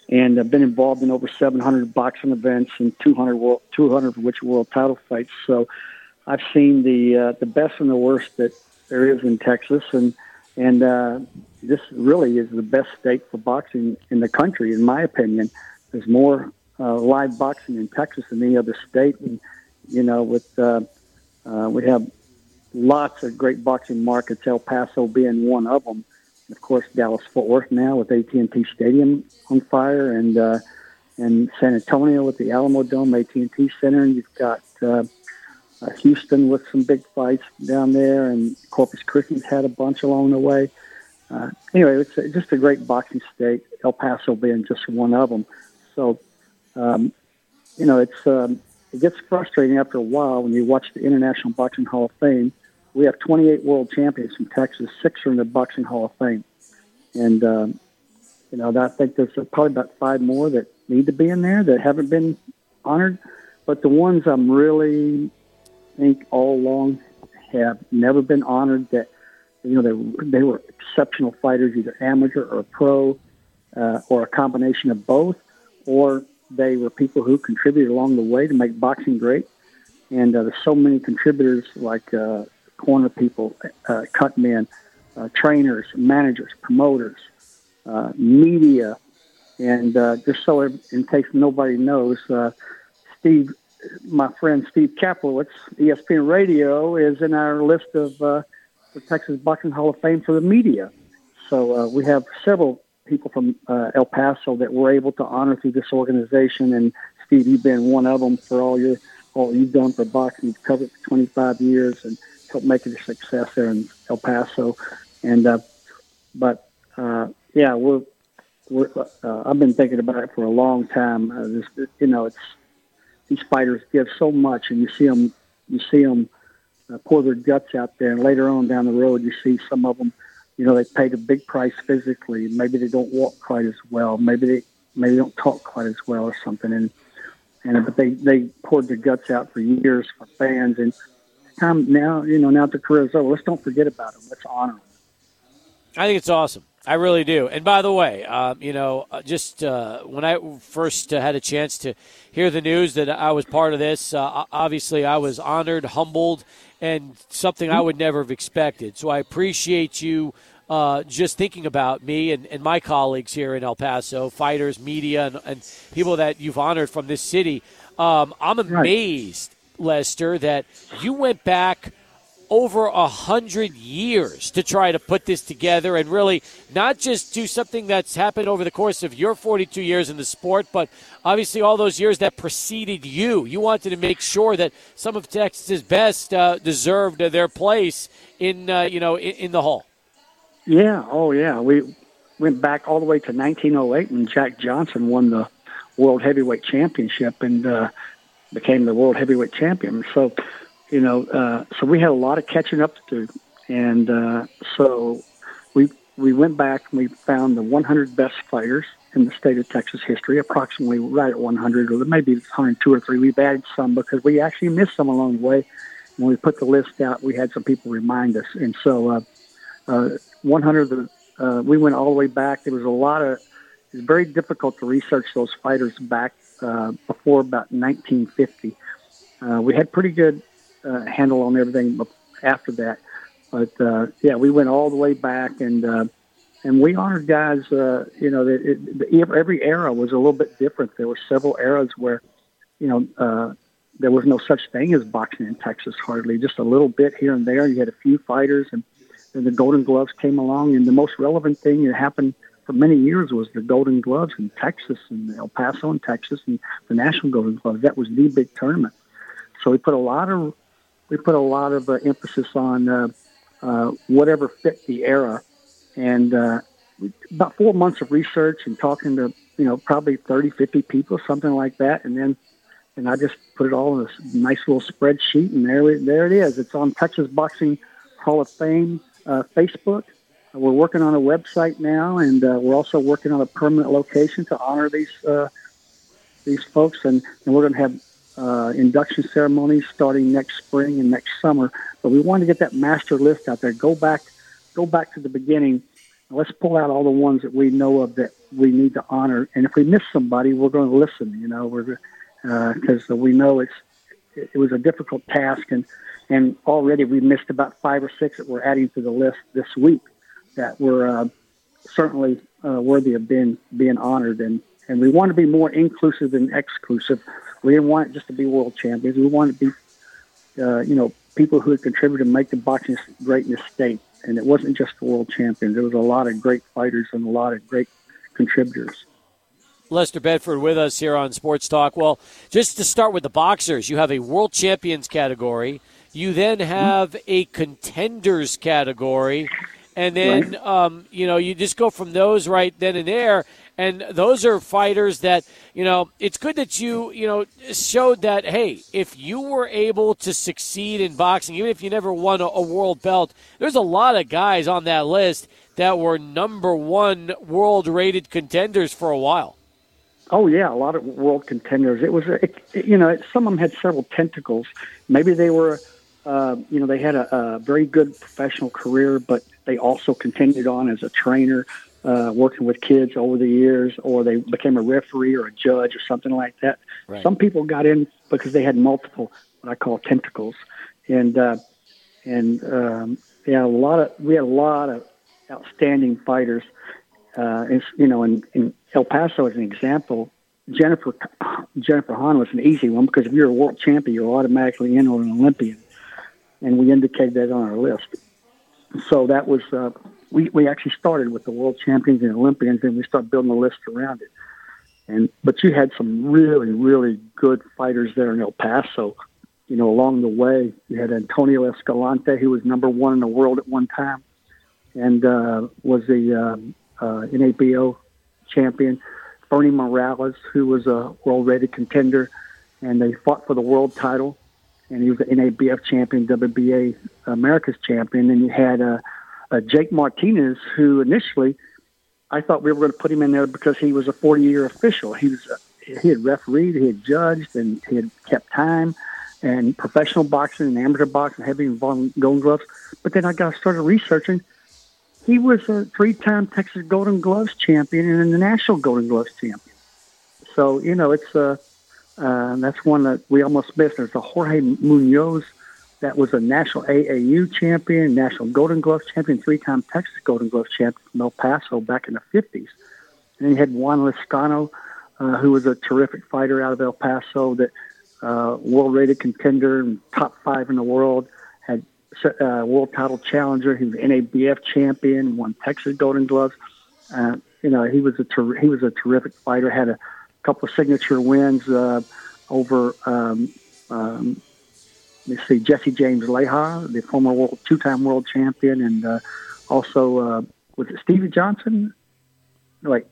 and I've been involved in over 700 boxing events and 200 world, 200 of which world title fights. So, I've seen the uh, the best and the worst that there is in Texas, and and uh, this really is the best state for boxing in the country, in my opinion. There's more uh, live boxing in Texas than any other state, and you know, with uh, uh, we have lots of great boxing markets, El Paso being one of them. And of course, Dallas Fort Worth now with AT&T Stadium on fire, and uh, and San Antonio with the Alamo Dome, AT&T Center, and you've got uh, uh, Houston with some big fights down there, and Corpus Christi's had a bunch along the way. Uh, anyway, it's a- just a great boxing state. El Paso being just one of them. So, um, you know, it's um, it gets frustrating after a while when you watch the International Boxing Hall of Fame. We have 28 world champions from Texas. Six are in the Boxing Hall of Fame, and um, you know, I think there's probably about five more that need to be in there that haven't been honored. But the ones I'm really think all along have never been honored. That you know they they were exceptional fighters, either amateur or pro, uh, or a combination of both, or they were people who contributed along the way to make boxing great. And uh, there's so many contributors like uh, corner people, uh, cut men, uh, trainers, managers, promoters, uh, media, and uh, just so in case nobody knows, Steve, my friend Steve Kaplowitz, ESPN Radio, is in our list of uh, the Texas Boxing Hall of Fame for the media. So uh, we have several people from uh, El Paso that we're able to honor through this organization, and Steve, you've been one of them for all your all you've done for boxing. You've covered for 25 years and helped make it a success there in El Paso. And uh, but uh, yeah, we're we're, uh, I've been thinking about it for a long time. Uh, this, you know, it's these fighters give so much, and you see them, you see them uh, pour their guts out there, and later on down the road, you see some of them. You know, they paid a big price physically. Maybe they don't walk quite as well. Maybe they maybe don't talk quite as well or something. And and but they they poured their guts out for years for fans. And time now, you know, now that the career's over, let's don't forget about them. Let's honor them. I think it's awesome. I really do. And by the way, um, you know, uh, just uh, when I first uh, had a chance to hear the news that I was part of this, uh, obviously I was honored, humbled, and something I would never have expected. So I appreciate you uh, just thinking about me and, and, my colleagues here in El Paso, fighters, media, and, and people that you've honored from this city. Um, I'm amazed. Lester, that you went back over a hundred years to try to put this together and really not just do something that's happened over the course of your 42 years in the sport, but obviously all those years that preceded you. You wanted to make sure that some of Texas's best uh, deserved their place in uh, you know in, in the hall. Yeah. Oh, yeah. We went back all the way to 1908 when Jack Johnson won the World Heavyweight Championship and uh, became the World Heavyweight Champion. So you know, uh, so we had a lot of catching up to do, and uh, so we we went back and we found the 100 best fighters in the state of Texas history, approximately right at 100, or maybe 102 or three. We've added some because we actually missed some along the way. When we put the list out, we had some people remind us, and so uh, uh, 100 the uh, we went all the way back. There was a lot of it was very difficult to research those fighters back uh, before about 1950. Uh, we had pretty good uh, handle on everything after that. But uh, yeah, we went all the way back, and uh, and we honored guys. Uh, you know, it, every era was a little bit different. There were several eras where, you know, uh, there was no such thing as boxing in Texas hardly. Just a little bit here and there. You had a few fighters, and then the Golden Gloves came along. And the most relevant thing that happened for many years was the Golden Gloves in Texas and El Paso in Texas and the National Golden Gloves. That was the big tournament. So we put a lot of we put a lot of uh, emphasis on uh, uh, whatever fit the era, and about four months of research and talking to you know probably 30, 50 people, something like that, and then and I just put it all in a nice little spreadsheet, and there there it is. It's on Texas Boxing Hall of Fame uh, Facebook. We're working on a website now, and uh, we're also working on a permanent location to honor these uh, these folks, and, and we're going to have uh, induction ceremonies starting next spring and next summer. But we want to get that master list out there. Go back, go back to the beginning. Let's pull out all the ones that we know of that we need to honor. And if we miss somebody, we're going to listen. You know, we're because uh, we know it's it was a difficult task, and and already we missed about five or six that we're adding to the list this week that were uh, certainly uh, worthy of being being honored. And and we want to be more inclusive than exclusive. We didn't want it just to be world champions. We wanted to be, uh, you know, people who had contributed to make the boxing great in the state. And it wasn't just the world champions. There was a lot of great fighters and a lot of great contributors. Lester Bedford with us here on Sports Talk. Well, just to start with the boxers, you have a world champions category. You then have a contenders category. And then, right. um, you know, you just go from those right then and there. And those are fighters that, you know, it's good that you, you know, showed that, hey, if you were able to succeed in boxing, even if you never won a, a world belt, there's a lot of guys on that list that were number one world rated contenders for a while. Oh yeah, a lot of world contenders. It was, it, you know, some of them had several tentacles. Maybe they were, uh, you know, they had a, a very good professional career, but they also continued on as a trainer uh, working with kids over the years, or they became a referee or a judge or something like that. Right. Some people got in because they had multiple what I call tentacles, and uh, and um, yeah, a lot of we had a lot of outstanding fighters. Uh, and, you know, in, in El Paso as an example, Jennifer Jennifer Han was an easy one because if you're a world champion, you're automatically in or an Olympian, and we indicated that on our list. So that was uh, we, we actually started with the world champions and Olympians, and we started building a list around it. And but you had some really, really good fighters there in El Paso. You know, along the way, you had Antonio Escalante, who was number one in the world at one time, and uh, was the uh, uh, NABO champion. Bernie Morales, who was a world-rated contender, and they fought for the world title. And he was the NABF champion, WBA America's champion. And you had uh, uh, Jake Martinez, who initially I thought we were going to put him in there because he was a 40 year official. He was he had refereed, he had judged, and he had kept time and professional boxing and amateur boxing, heavy involved Golden Gloves. But then I got started researching. he was a three-time Texas Golden Gloves champion and a national Golden Gloves champion. So you know, it's uh, uh, that's one that we almost missed. There's a Jorge Munoz that was a national AAU champion, national Golden Gloves champion, three-time Texas Golden Gloves champion from El Paso back in the 50s. And you had Juan Lezcano, uh, who was a terrific fighter out of El Paso, that uh, world-rated contender and top five in the world. Had uh, world title challenger. He was NABF champion. Won Texas Golden Gloves. Uh, you know, he was a ter- he was a terrific fighter. Had a couple of signature wins uh, over. Um, um, let's see, Jesse James Leija, the former world two-time world champion, and uh, also uh, was it Stevie Johnston? Like,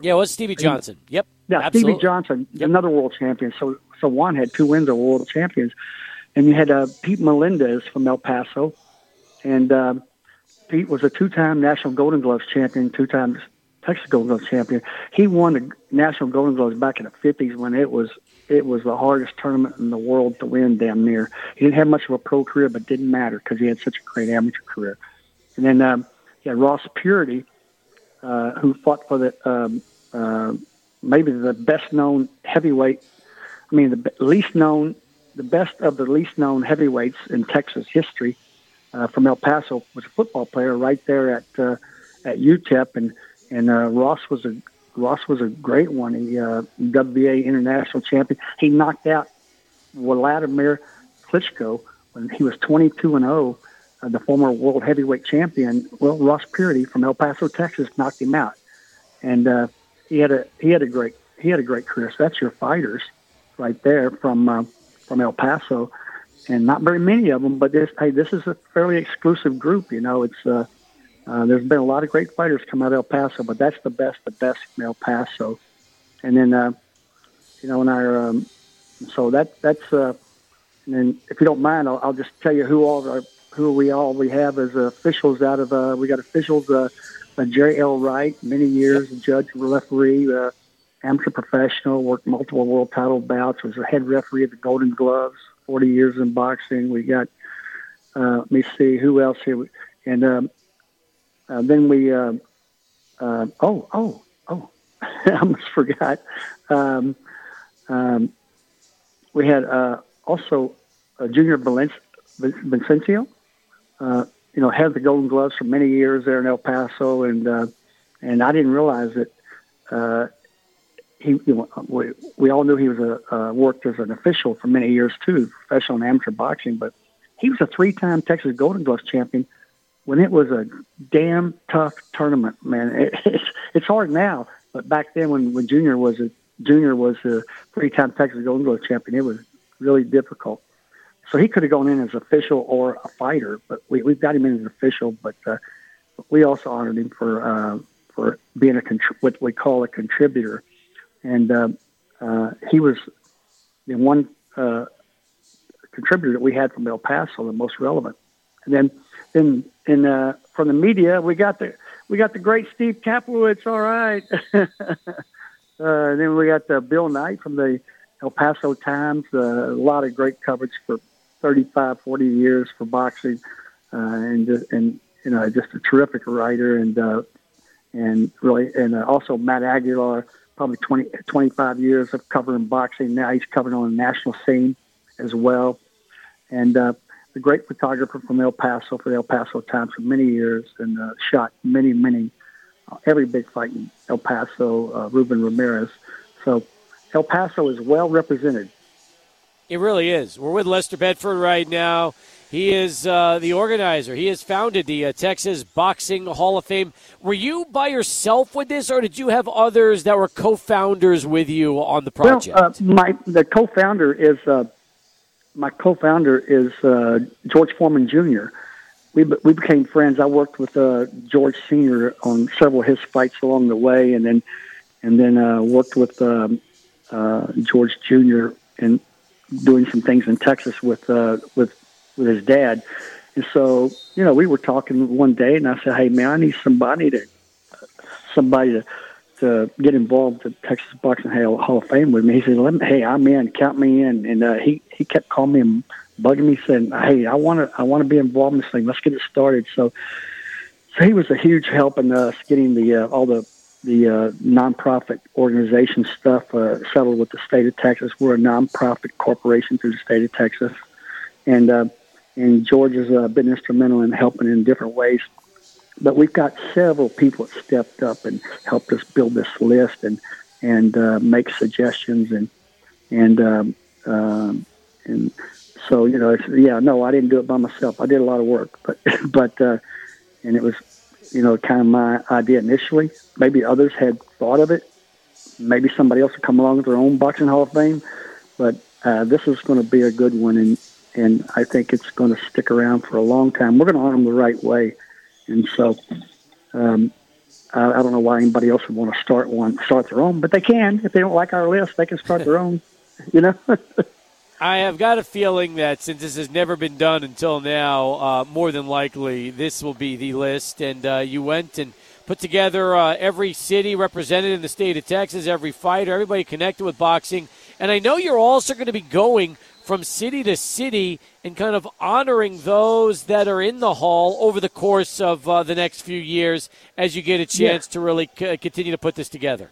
yeah, it was Stevie Johnston. Yep. Yeah, absolutely. Stevie Johnston, another world champion. So, so Juan had two wins of world champions, and you had uh, Pete Melendez from El Paso, and uh, Pete was a two-time national Golden Gloves champion, two-time Texas Golden Gloves champion. He won the national Golden Gloves back in the '50s when it was it was the hardest tournament in the world to win. Damn near. He didn't have much of a pro career, but didn't matter because he had such a great amateur career. And then um, had Ross Puritty, uh, who fought for the um, uh, maybe the best known heavyweight. I mean, the least known, the best of the least known heavyweights in Texas history. Uh, from El Paso was a football player right there at uh, at UTEP, and and uh, Ross was a Ross was a great one. He uh, WBA international champion. He knocked out Vladimir Klitschko when he was 22 and 0, uh, the former world heavyweight champion. Well, Ross Puritty from El Paso, Texas, knocked him out, and uh, he had a he had a great he had a great career. So that's your fighters right there from uh, from El Paso, and not very many of them. But this hey, this is a fairly exclusive group. You know, it's uh, there's been a lot of great fighters come out of El Paso, but that's the best, the best from El Paso. And then, uh, you know, in our, um, so that that's, uh, and then if you don't mind, I'll, I'll just tell you who all who we all we have as officials out of. Uh, we got officials, uh, uh, Jerry L. Wright, many years judge, referee, uh, amateur professional, worked multiple world title bouts, was a head referee of the Golden Gloves, 40 years in boxing. We got, uh, let me see who else here, and um, uh, then we, uh, uh, oh, oh, oh, I almost forgot. Um, um, we had uh, also Junior Vicencio, uh, you know, had the Golden Gloves for many years there in El Paso, and uh, and I didn't realize that he, you know, we, we all knew he was a uh, worked as an official for many years too, professional and amateur boxing, but he was a three-time Texas Golden Gloves champion when it was a damn tough tournament, man. It, it's it's hard now, but back then when when Junior was a Junior was a three-time Texas Golden Glove champion, it was really difficult. So he could have gone in as official or a fighter, but we we've got him in as official. But uh, we also honored him for uh, for being a contri- what we call a contributor, and uh, uh, he was the one uh, contributor that we had from El Paso, the most relevant. And then then and uh, from the media, we got the we got the great Steve Kaplowitz. All right. uh, then we got the Bill Knight from the El Paso Times. Uh, a lot of great coverage for 35, 40 years for boxing, uh, and and you know just a terrific writer and uh, and really and uh, also Matt Aguilar, probably 20, 25 years of covering boxing. Now he's covering on the national scene as well, and. Uh, a great photographer from El Paso for the El Paso Times for many years and uh, shot many, many, uh, every big fight in El Paso, uh, Ruben Ramirez. So El Paso is well represented. It really is. We're with Lester Bedford right now. He is uh, the organizer. He has founded the uh, Texas Boxing Hall of Fame. Were you by yourself with this, or did you have others that were co-founders with you on the project? Well, uh, my the co-founder is uh, my co-founder is uh, George Foreman Jr. We we became friends. I worked with uh, George Senior on several of his fights along the way, and then and then uh, worked with um, uh, George Jr. and doing some things in Texas with uh, with with his dad. And so, you know, we were talking one day, and I said, "Hey, man, I need somebody to somebody to." To get involved the Texas Boxing Hall of Fame with me. He said, me, "Hey, I'm in. Count me in." And uh, he he kept calling me and bugging me, saying, "Hey, I want to I want to be involved in this thing. Let's get it started." So so he was a huge help in us getting the uh, all the the uh, nonprofit organization stuff uh, settled with the state of Texas. We're a nonprofit corporation through the state of Texas, and uh, and George has uh, been instrumental in helping in different ways. But we've got several people that stepped up and helped us build this list and and uh, make suggestions and and um, um, and so you know, yeah, no, I didn't do it by myself. I did a lot of work, but but uh, and it was you know kind of my idea initially. Maybe others had thought of it. Maybe somebody else would come along with their own boxing Hall of Fame, but uh, this is going to be a good one, and and I think it's going to stick around for a long time. We're going to honor them the right way, and so. Um, I, I don't know why anybody else would want to start one, start their own, but they can. If they don't like our list, they can start their own. You know. I have got a feeling that since this has never been done until now, uh, more than likely this will be the list. And uh, you went and put together uh, every city represented in the state of Texas, every fighter, everybody connected with boxing. And I know you're also going to be going from city to city and kind of honoring those that are in the hall over the course of uh, the next few years as you get a chance to really c- continue to put this together.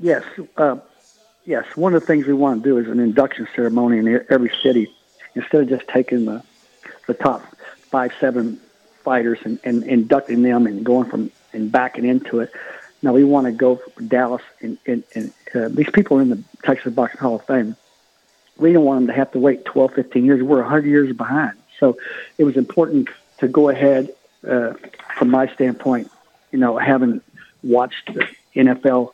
Yes. Uh, yes, one of the things we want to do is an induction ceremony in every city. Instead of just taking the the top five, seven fighters and, and inducting them and going from and backing into it. Now we want to go Dallas and, and, and uh, these people are in the Texas Boxing Hall of Fame. We don't want them to have to wait 12, 15 years. We're 100 years behind. So it was important to go ahead, uh, from my standpoint, you know, having watched NFL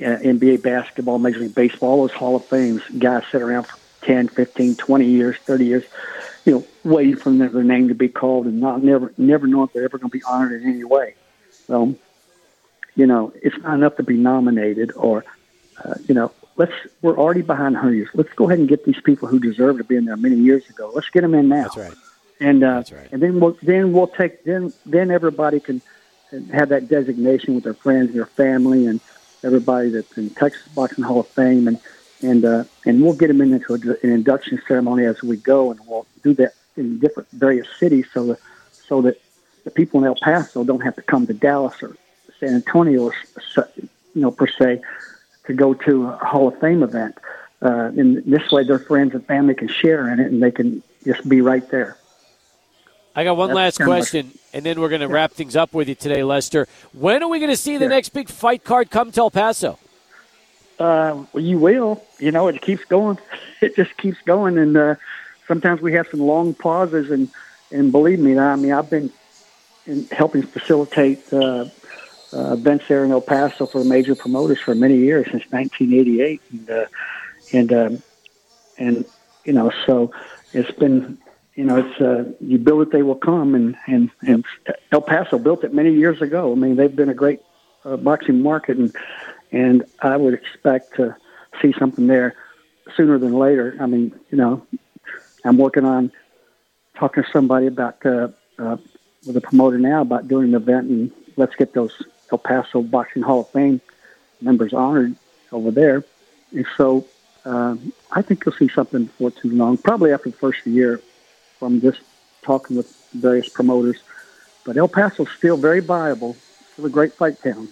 uh, NBA basketball, Major League Baseball, all those Hall of Fames, guys sit around for 10, 15, 20 years, 30 years, you know, waiting for their, name to be called and not never never know if they're ever going to be honored in any way. So, you know, it's not enough to be nominated or, uh, you know, let's we're already behind 100 years. Let's go ahead and get these people who deserve to be in there many years ago. Let's get them in now. That's right. And uh, That's right. and then we'll then we'll take then then everybody can have that designation with their friends, and their family, and everybody that's in Texas Boxing Hall of Fame, and and uh, and we'll get them into a, an induction ceremony as we go, and we'll do that in different various cities, so that so that the people in El Paso don't have to come to Dallas or San Antonio, or s- you know, per se, to go to a Hall of Fame event. Uh, and this way, their friends and family can share in it, and they can just be right there. I got one That's last question, and then we're going to wrap things up with you today, Lester. When are we going to see the next big fight card come to El Paso? Uh, well, you will. You know, it keeps going. It just keeps going, and uh, sometimes we have some long pauses. And and believe me, I mean, I've been in helping facilitate uh, uh, events there in El Paso for major promoters for many years since 1988, and uh, and um, and you know, so it's been. You know, it's uh, you build it, they will come, and and and El Paso built it many years ago. I mean, they've been a great uh, boxing market, and and I would expect to see something there sooner than later. I mean, you know, I'm working on talking to somebody about uh, uh, with a promoter now about doing an event, and let's get those El Paso Boxing Hall of Fame members honored over there. And so um, I think you'll see something before too long, probably after the first year from just talking with various promoters. But El Paso's still very viable, still a great fight town.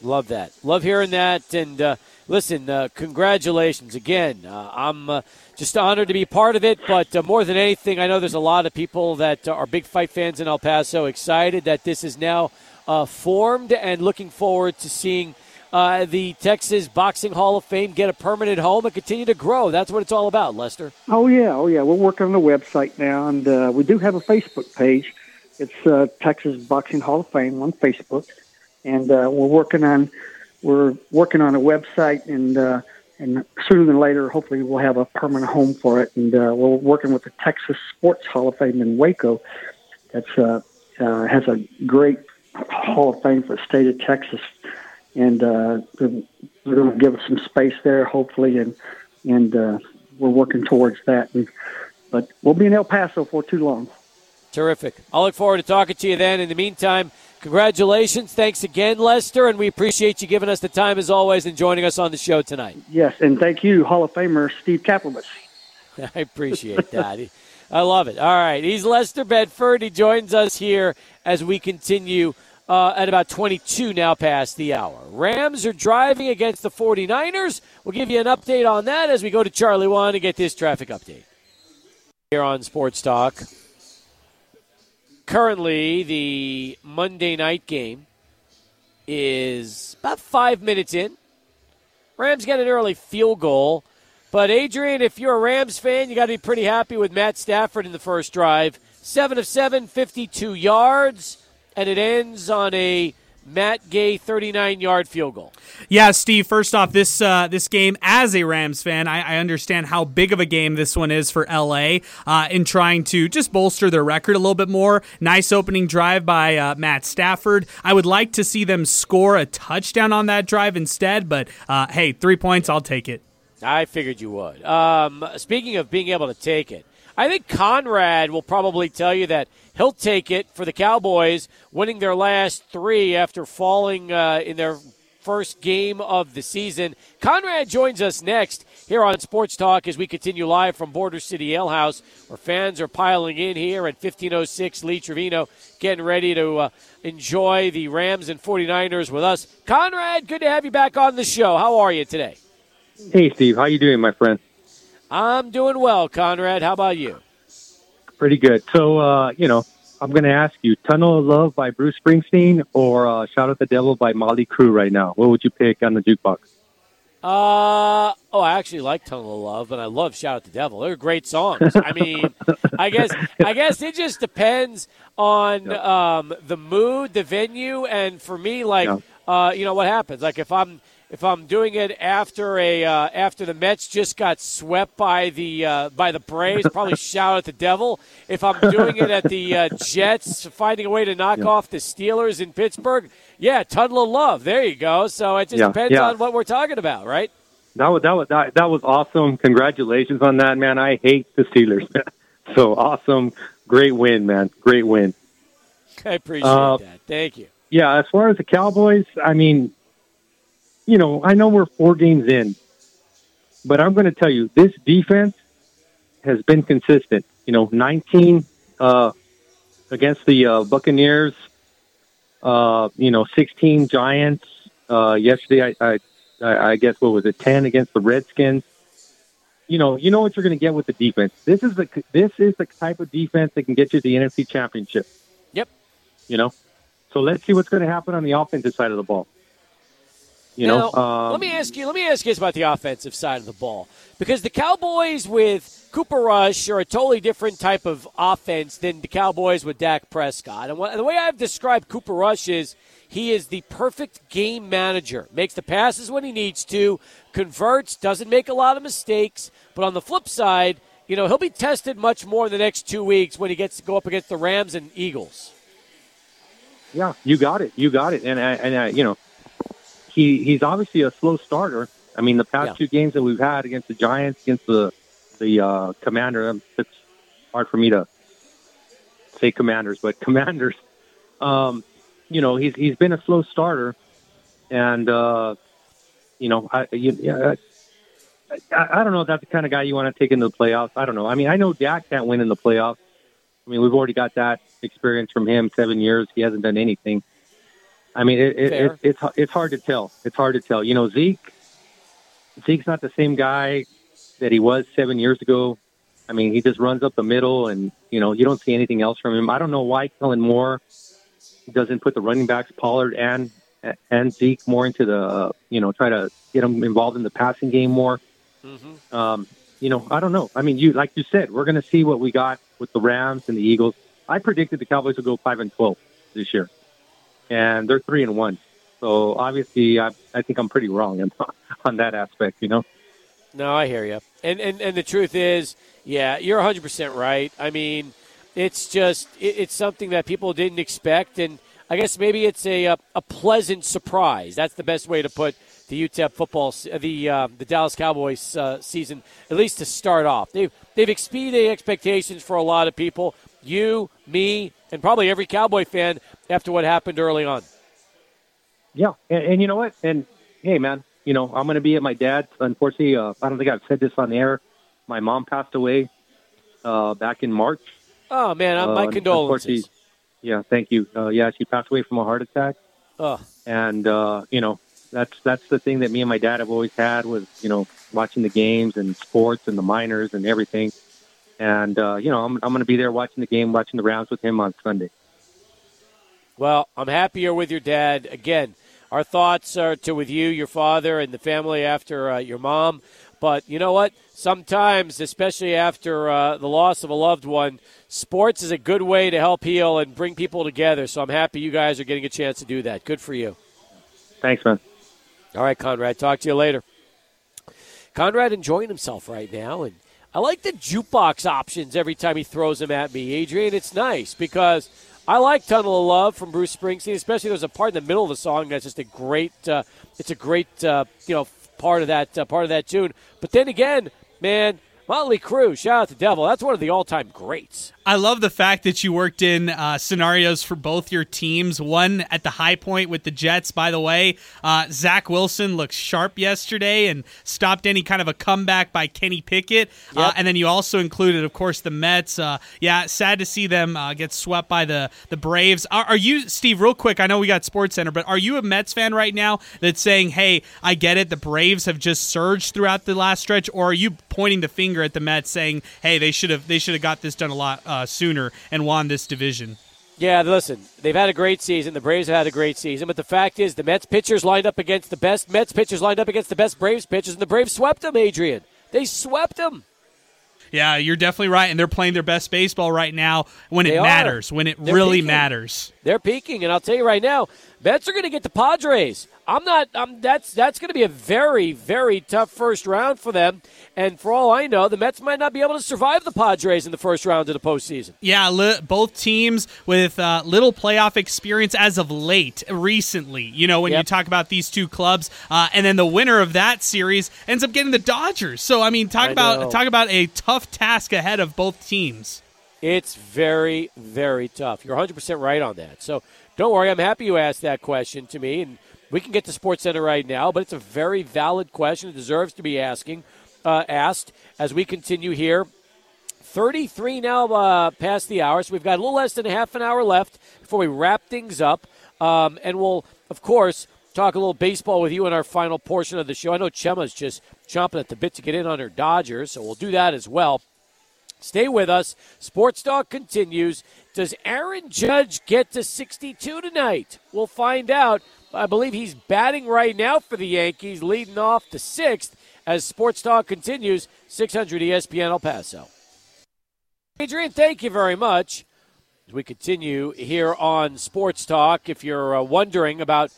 Love that. Love hearing that. And uh, listen, uh, congratulations again. Uh, I'm uh, just honored to be part of it. But uh, more than anything, I know there's a lot of people that are big fight fans in El Paso, excited that this is now uh, formed and looking forward to seeing uh, the Texas Boxing Hall of Fame get a permanent home and continue to grow. That's what it's all about, Lester. Oh yeah, oh yeah. We're working on the website now, and uh, we do have a Facebook page. It's uh, Texas Boxing Hall of Fame on Facebook, and uh, we're working on we're working on a website, and uh, and sooner than later, hopefully, we'll have a permanent home for it. And uh, we're working with the Texas Sports Hall of Fame in Waco. That's uh, uh, has a great Hall of Fame for the state of Texas, and uh, they're, they're going to give us some space there, hopefully, and and uh, we're working towards that. And, but we'll be in El Paso for too long. Terrific. I'll look forward to talking to you then. In the meantime, congratulations. Thanks again, Lester, and we appreciate you giving us the time as always and joining us on the show tonight. Yes, and thank you, Hall of Famer Steve Kaplowitz. I appreciate that. I love it. All right. He's Lester Bedford. He joins us here as we continue uh, at about 22 now past the hour. Rams are driving against the 49ers. We'll give you an update on that as we go to Charlie One to get this traffic update. Here on Sports Talk. Currently, the Monday night game is about five minutes in. Rams get an early field goal. But, Adrian, if you're a Rams fan, you got to be pretty happy with Matt Stafford in the first drive. 7 of 7, 52 yards, and it ends on a Matt Gay 39 yard field goal. Yeah, Steve. First off, this uh, this game as a Rams fan, I, I, understand how big of a game this one is for LA uh, in trying to just bolster their record a little bit more. Nice opening drive by uh, Matt Stafford. I would like to see them score a touchdown on that drive instead, but uh, hey, three points, I'll take it. I figured you would. Um, speaking of being able to take it, I think Conrad will probably tell you that he'll take it for the Cowboys, winning their last three after falling uh, in their first game of the season. Conrad joins us next here on Sports Talk as we continue live from Border City Ale House, where fans are piling in here at 1506 Lee Trevino, getting ready to uh, enjoy the Rams and 49ers with us. Conrad, good to have you back on the show. How are you today? Hey, Steve. How you doing, my friend? I'm doing well, Conrad. How about you? Pretty good. So, uh, you know, I'm going to ask you, "Tunnel of Love" by Bruce Springsteen or uh, "Shout at the Devil" by Motley Crue right now. What would you pick on the jukebox? Uh oh, I actually like Tunnel of Love, and I love Shout at the Devil. They're great songs. I mean, I guess I guess it just depends on yeah. um, the mood, the venue, and for me, like yeah. uh, you know what happens. Like if I'm if I'm doing it after a uh, after the Mets just got swept by the uh, by the Braves, probably shout at the devil. If I'm doing it at the uh, Jets, finding a way to knock yeah. off the Steelers in Pittsburgh, yeah, tunnel of love. There you go. So it just yeah. depends yeah. on what we're talking about, right? That was that was that, that was awesome. Congratulations on that, man. I hate the Steelers, so awesome, great win, man. Great win. I appreciate uh, that. Thank you. Yeah, as far as the Cowboys, I mean, you know, I know we're four games in, but I'm going to tell you this defense has been consistent. You know, 19 uh, against the uh, Buccaneers. Uh, you know, 16 Giants. Uh, yesterday, I, I, I guess what was it, 10 against the Redskins. You know, you know what you're going to get with the defense. This is the this is the type of defense that can get you the NFC Championship. Yep. You know, so let's see what's going to happen on the offensive side of the ball. You now, know, um, let me ask you. Let me ask you about the offensive side of the ball because the Cowboys with Cooper Rush are a totally different type of offense than the Cowboys with Dak Prescott. And the way I've described Cooper Rush is he is the perfect game manager. Makes the passes when he needs to, converts, doesn't make a lot of mistakes. But on the flip side, you know he'll be tested much more in the next two weeks when he gets to go up against the Rams and Eagles. Yeah, you got it. You got it. And I, and I, you know he he's obviously a slow starter. I mean, the past yeah. two games that we've had against the Giants, against the the uh, Commander, um, it's hard for me to say Commanders, but Commanders. Um, you know, he's he's been a slow starter, and uh, you know, I you, yeah, I, I don't know if that's the kind of guy you want to take into the playoffs. I don't know. I mean, I know Dak can't win in the playoffs. I mean, we've already got that experience from him. Seven years, he hasn't done anything. I mean, it, it, it, it's it's hard to tell. It's hard to tell. You know, Zeke Zeke's not the same guy that he was seven years ago. I mean, he just runs up the middle, and you know, you don't see anything else from him. I don't know why Kellen Moore doesn't put the running backs Pollard and and Zeke more into the you know try to get them involved in the passing game more. Mm-hmm. Um, you know, I don't know. I mean, you like you said, we're going to see what we got with the Rams and the Eagles. I predicted the Cowboys would go five and twelve this year and they're three and one. So obviously, I, I think I'm pretty wrong on, on that aspect. You know. No, I hear you. And and and the truth is, yeah, you're 100 percent right. I mean, it's just it, it's something that people didn't expect, and I guess maybe it's a a, a pleasant surprise. That's the best way to put the UTEP football, the uh, the Dallas Cowboys uh, season, at least to start off. They've they've exceeded expectations for a lot of people. You, me, and probably every Cowboy fan after what happened early on. Yeah, and, and you know what? And hey, man, you know I'm going to be at my dad's. Unfortunately, uh, I don't think I've said this on air. My mom passed away uh, uh, back in March. Oh man, uh, my condolences. Yeah, thank you. Uh, yeah, she passed away from a heart attack. Oh. And uh, you know, that's that's the thing that me and my dad have always had was you know watching the games and sports and the Miners and everything. And uh, you know, I'm I'm going to be there watching the game, watching the rounds with him on Sunday. Well, I'm happier with your dad again. Our thoughts are to with you, your father, and the family after uh, your mom. But you know what? Sometimes, especially after uh, the loss of a loved one, sports is a good way to help heal and bring people together. So I'm happy you guys are getting a chance to do that. Good for you. Thanks, man. All right, Conrad. Talk to you later. Conrad enjoying himself right now, and I like the jukebox options every time he throws them at me, Adrian. It's nice because I like "Tunnel of Love" from Bruce Springsteen, especially there's a part in the middle of the song that's just a great. Uh, it's a great, uh, you know, part of that uh, part of that tune. But then again, man, Motley Crue, shout out to Devil. That's one of the all-time greats. I love the fact that you worked in uh, scenarios for both your teams. One at the high point with the Jets, by the way. Uh, Zach Wilson looked sharp yesterday and stopped any kind of a comeback by Kenny Pickett. Uh, yep. Uh, and then you also included, of course, the Mets. Uh, yeah, sad to see them uh, get swept by the, the Braves. Are, are, you, Steve, real quick? I know we got Sports Center, but are you a Mets fan right now that's saying, hey, I get it, the Braves have just surged throughout the last stretch? Or are you pointing the finger at the Mets saying, hey, they should have they should have got this done a lot uh, sooner and won this division. Yeah, listen, they've had a great season. The Braves have had a great season, but the fact is, the Mets pitchers lined up against the best Mets pitchers lined up against the best Braves pitchers, and the Braves swept them. Adrian, they swept them. Yeah, you're definitely right, and they're playing their best baseball right now when they it matters, when it they're really peaking. matters. They're peaking, and I'll tell you right now, Mets are going to get the Padres. I'm not. I'm, that's that's going to be a very very tough first round for them. And for all I know, the Mets might not be able to survive the Padres in the first round of the postseason. Yeah, li- both teams with uh, little playoff experience as of late, recently. You know, when yep. you talk about these two clubs, uh, and then the winner of that series ends up getting the Dodgers. So I mean, talk I about know. talk about a tough task ahead of both teams. It's very very tough. You're 100 percent right on that. So don't worry, I'm happy you asked that question to me and we can get to Sports Center right now, but it's a very valid question. It deserves to be asking uh, asked as we continue here. 33 now uh, past the hour, so we've got a little less than a half an hour left before we wrap things up. Um, and we'll, of course, talk a little baseball with you in our final portion of the show. I know Chema's just chomping at the bit to get in on her Dodgers, so we'll do that as well. Stay with us. Sports Talk continues. Does Aaron Judge get to 62 tonight? We'll find out. I believe he's batting right now for the Yankees, leading off the sixth as Sports Talk continues. 600 ESPN El Paso. Adrian, thank you very much. As we continue here on Sports Talk, if you're uh, wondering about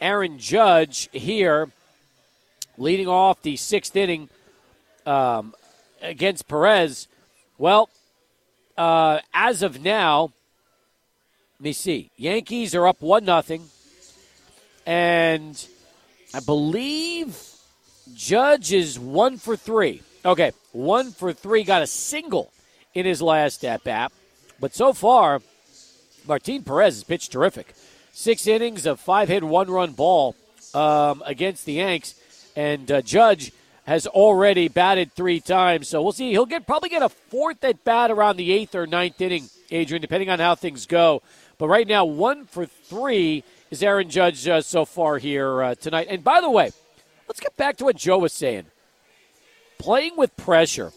Aaron Judge here, leading off the sixth inning um, against Perez, well, uh, as of now, let me see. Yankees are up one nothing and I believe Judge is one for three. Okay, one for three. Got a single in his last at bat, but so far, Martin Perez has pitched terrific. Six innings of five hit, one run ball um, against the Yanks, and uh, Judge has already batted three times. So we'll see. He'll get probably get a fourth at bat around the eighth or ninth inning, Adrian, depending on how things go. But right now, one for three is Aaron Judge uh, so far here uh, tonight. And by the way, let's get back to what Joe was saying. Playing with pressure.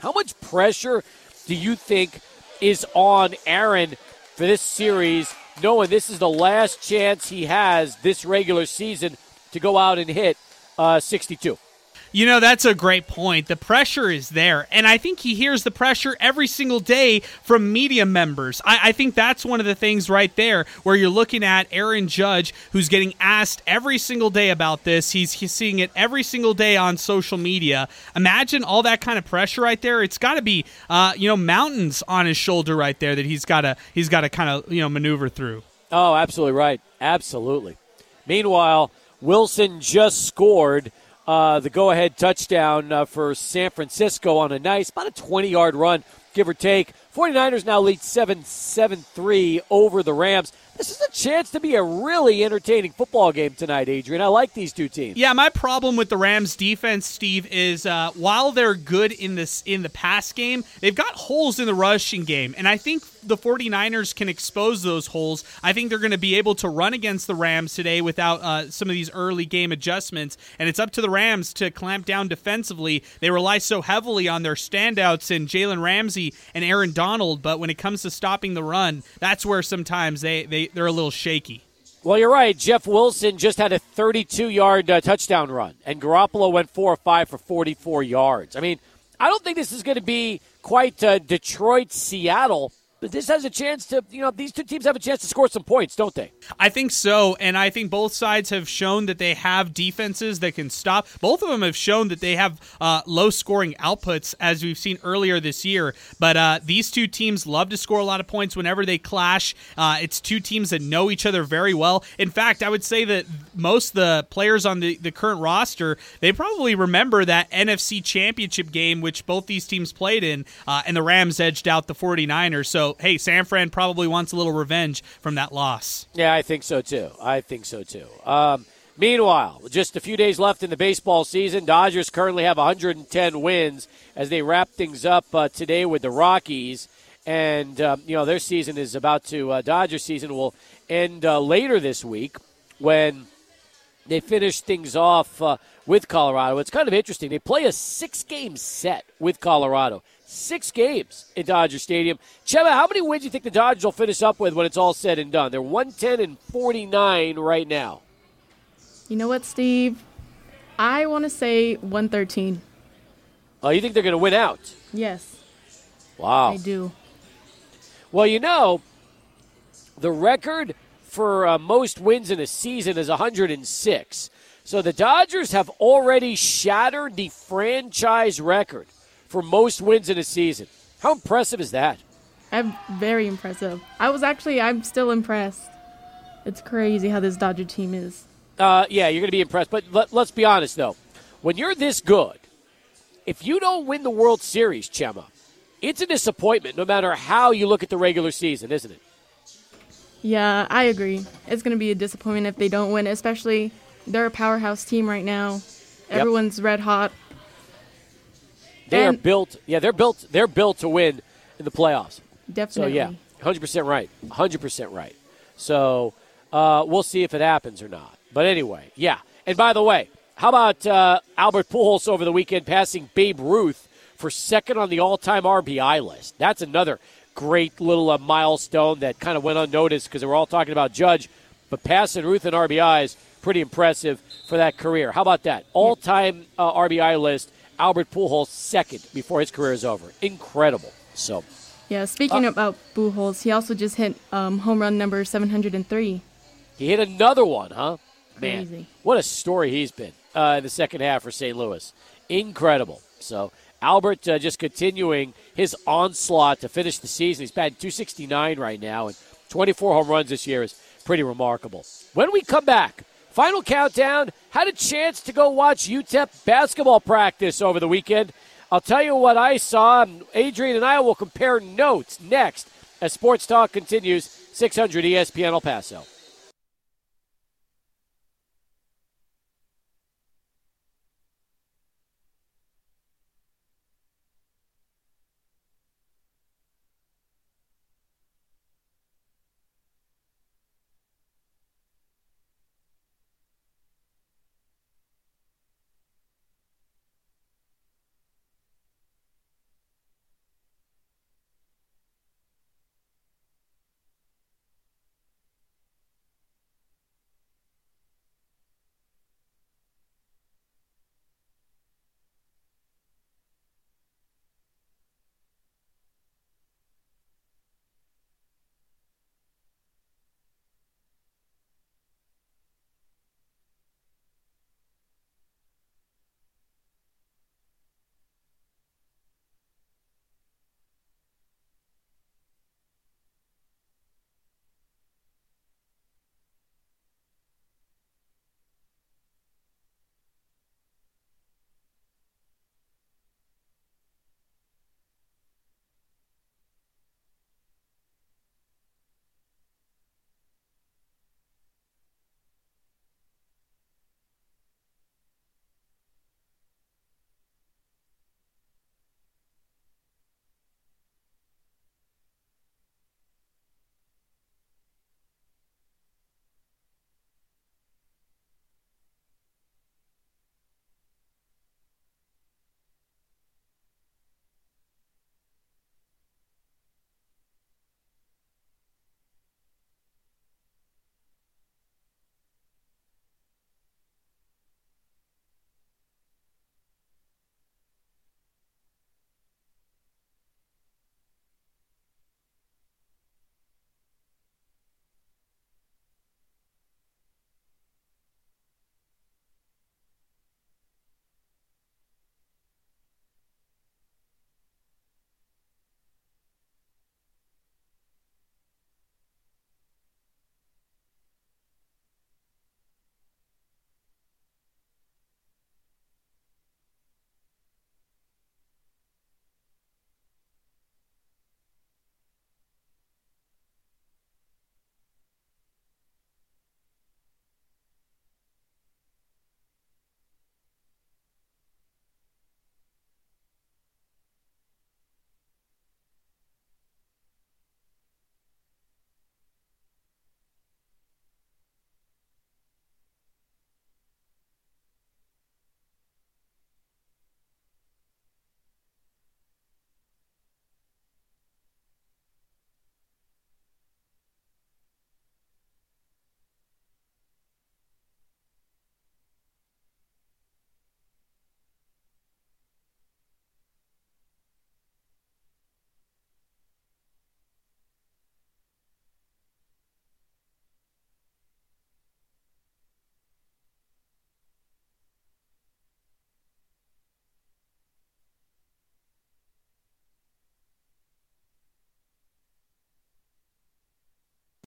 How much pressure do you think is on Aaron for this series, knowing this is the last chance he has this regular season to go out and hit uh, 62? You know, that's a great point. The pressure is there. And I think he hears the pressure every single day from media members. I, I, think that's one of the things right there where you're looking at Aaron Judge, who's getting asked every single day about this. He's, he's seeing it every single day on social media. Imagine all that kind of pressure right there. It's got to be, uh, you know, mountains on his shoulder right there that he's got to he's got to kind of you know maneuver through. Oh, absolutely right. Absolutely. Meanwhile, Wilson just scored uh, the go ahead touchdown uh, for San Francisco on a nice, about a 20 yard run, give or take. 49ers now lead 7 7 3 over the Rams. This is a chance to be a really entertaining football game tonight, Adrian. I like these two teams. Yeah, my problem with the Rams defense, Steve, is uh, while they're good in this in the pass game, they've got holes in the rushing game, and I think the 49ers can expose those holes. I think they're going to be able to run against the Rams today without uh, some of these early game adjustments, and it's up to the Rams to clamp down defensively. They rely so heavily on their standouts in Jalen Ramsey and Aaron Donald, but when it comes to stopping the run, that's where sometimes they, they, they're a little shaky. Well, you're right. Jeff Wilson just had a 32 yard uh, touchdown run, and Garoppolo went 4 or 5 for 44 yards. I mean, I don't think this is going to be quite uh, Detroit Seattle but this has a chance to, you know, these two teams have a chance to score some points, don't they? I think so. And I think both sides have shown that they have defenses that can stop. Both of them have shown that they have uh, low scoring outputs, as we've seen earlier this year. But uh, these two teams love to score a lot of points whenever they clash. Uh, it's two teams that know each other very well. In fact, I would say that most the players on the, the current roster, they probably remember that NFC championship game, which both these teams played in, uh, and the Rams edged out the 49ers. So hey, San Fran probably wants a little revenge from that loss. Yeah, I think so too. I think so too. Um, meanwhile, just a few days left in the baseball season. Dodgers currently have 110 wins as they wrap things up uh, today with the Rockies. And, um, you know, their season is about to, uh, Dodger season will end uh, later this week when they finish things off uh, with Colorado. It's kind of interesting. They play a six game set with Colorado six games in Dodger Stadium. Chema, how many wins do you think the Dodgers will finish up with when it's all said and done? They're 110 and 49 right now. You know what, Steve? I want to say 113. Oh, you think they're going to win out? Yes. Wow. I do. Well, you know, the record for uh, most wins in a season is 106. So the Dodgers have already shattered the franchise record for most wins in a season. How impressive is that? I'm very impressive. I was actually, I'm still impressed. It's crazy how this Dodger team is. Uh, yeah, you're going to be impressed. But let, let's be honest, though. When you're this good, if you don't win the World Series, Chema, it's a disappointment no matter how you look at the regular season, isn't it? Yeah, I agree. It's going to be a disappointment if they don't win, especially they're a powerhouse team right now. Yep. Everyone's red hot. They and are built. Yeah, they're built. They're built to win in the playoffs. Definitely. So yeah, hundred percent right. Hundred percent right. So uh, we'll see if it happens or not. But anyway, yeah. And by the way, how about uh, Albert Pujols over the weekend passing Babe Ruth for second on the all-time RBI list? That's another great little uh, milestone that kind of went unnoticed because we're all talking about Judge, but passing Ruth in RBIs pretty impressive for that career. How about that all-time uh, RBI list? Albert Pujols second before his career is over. Incredible. So. Yeah, speaking uh, about Pujols, he also just hit um, home run number 703. He hit another one, huh? Man, Crazy. what a story he's been uh, in the second half for St. Louis. Incredible. So Albert uh, just continuing his onslaught to finish the season. He's batting 269 right now, and 24 home runs this year is pretty remarkable. When we come back, Final countdown. Had a chance to go watch UTEP basketball practice over the weekend. I'll tell you what I saw. Adrian and I will compare notes next as Sports Talk continues. 600 ESPN El Paso.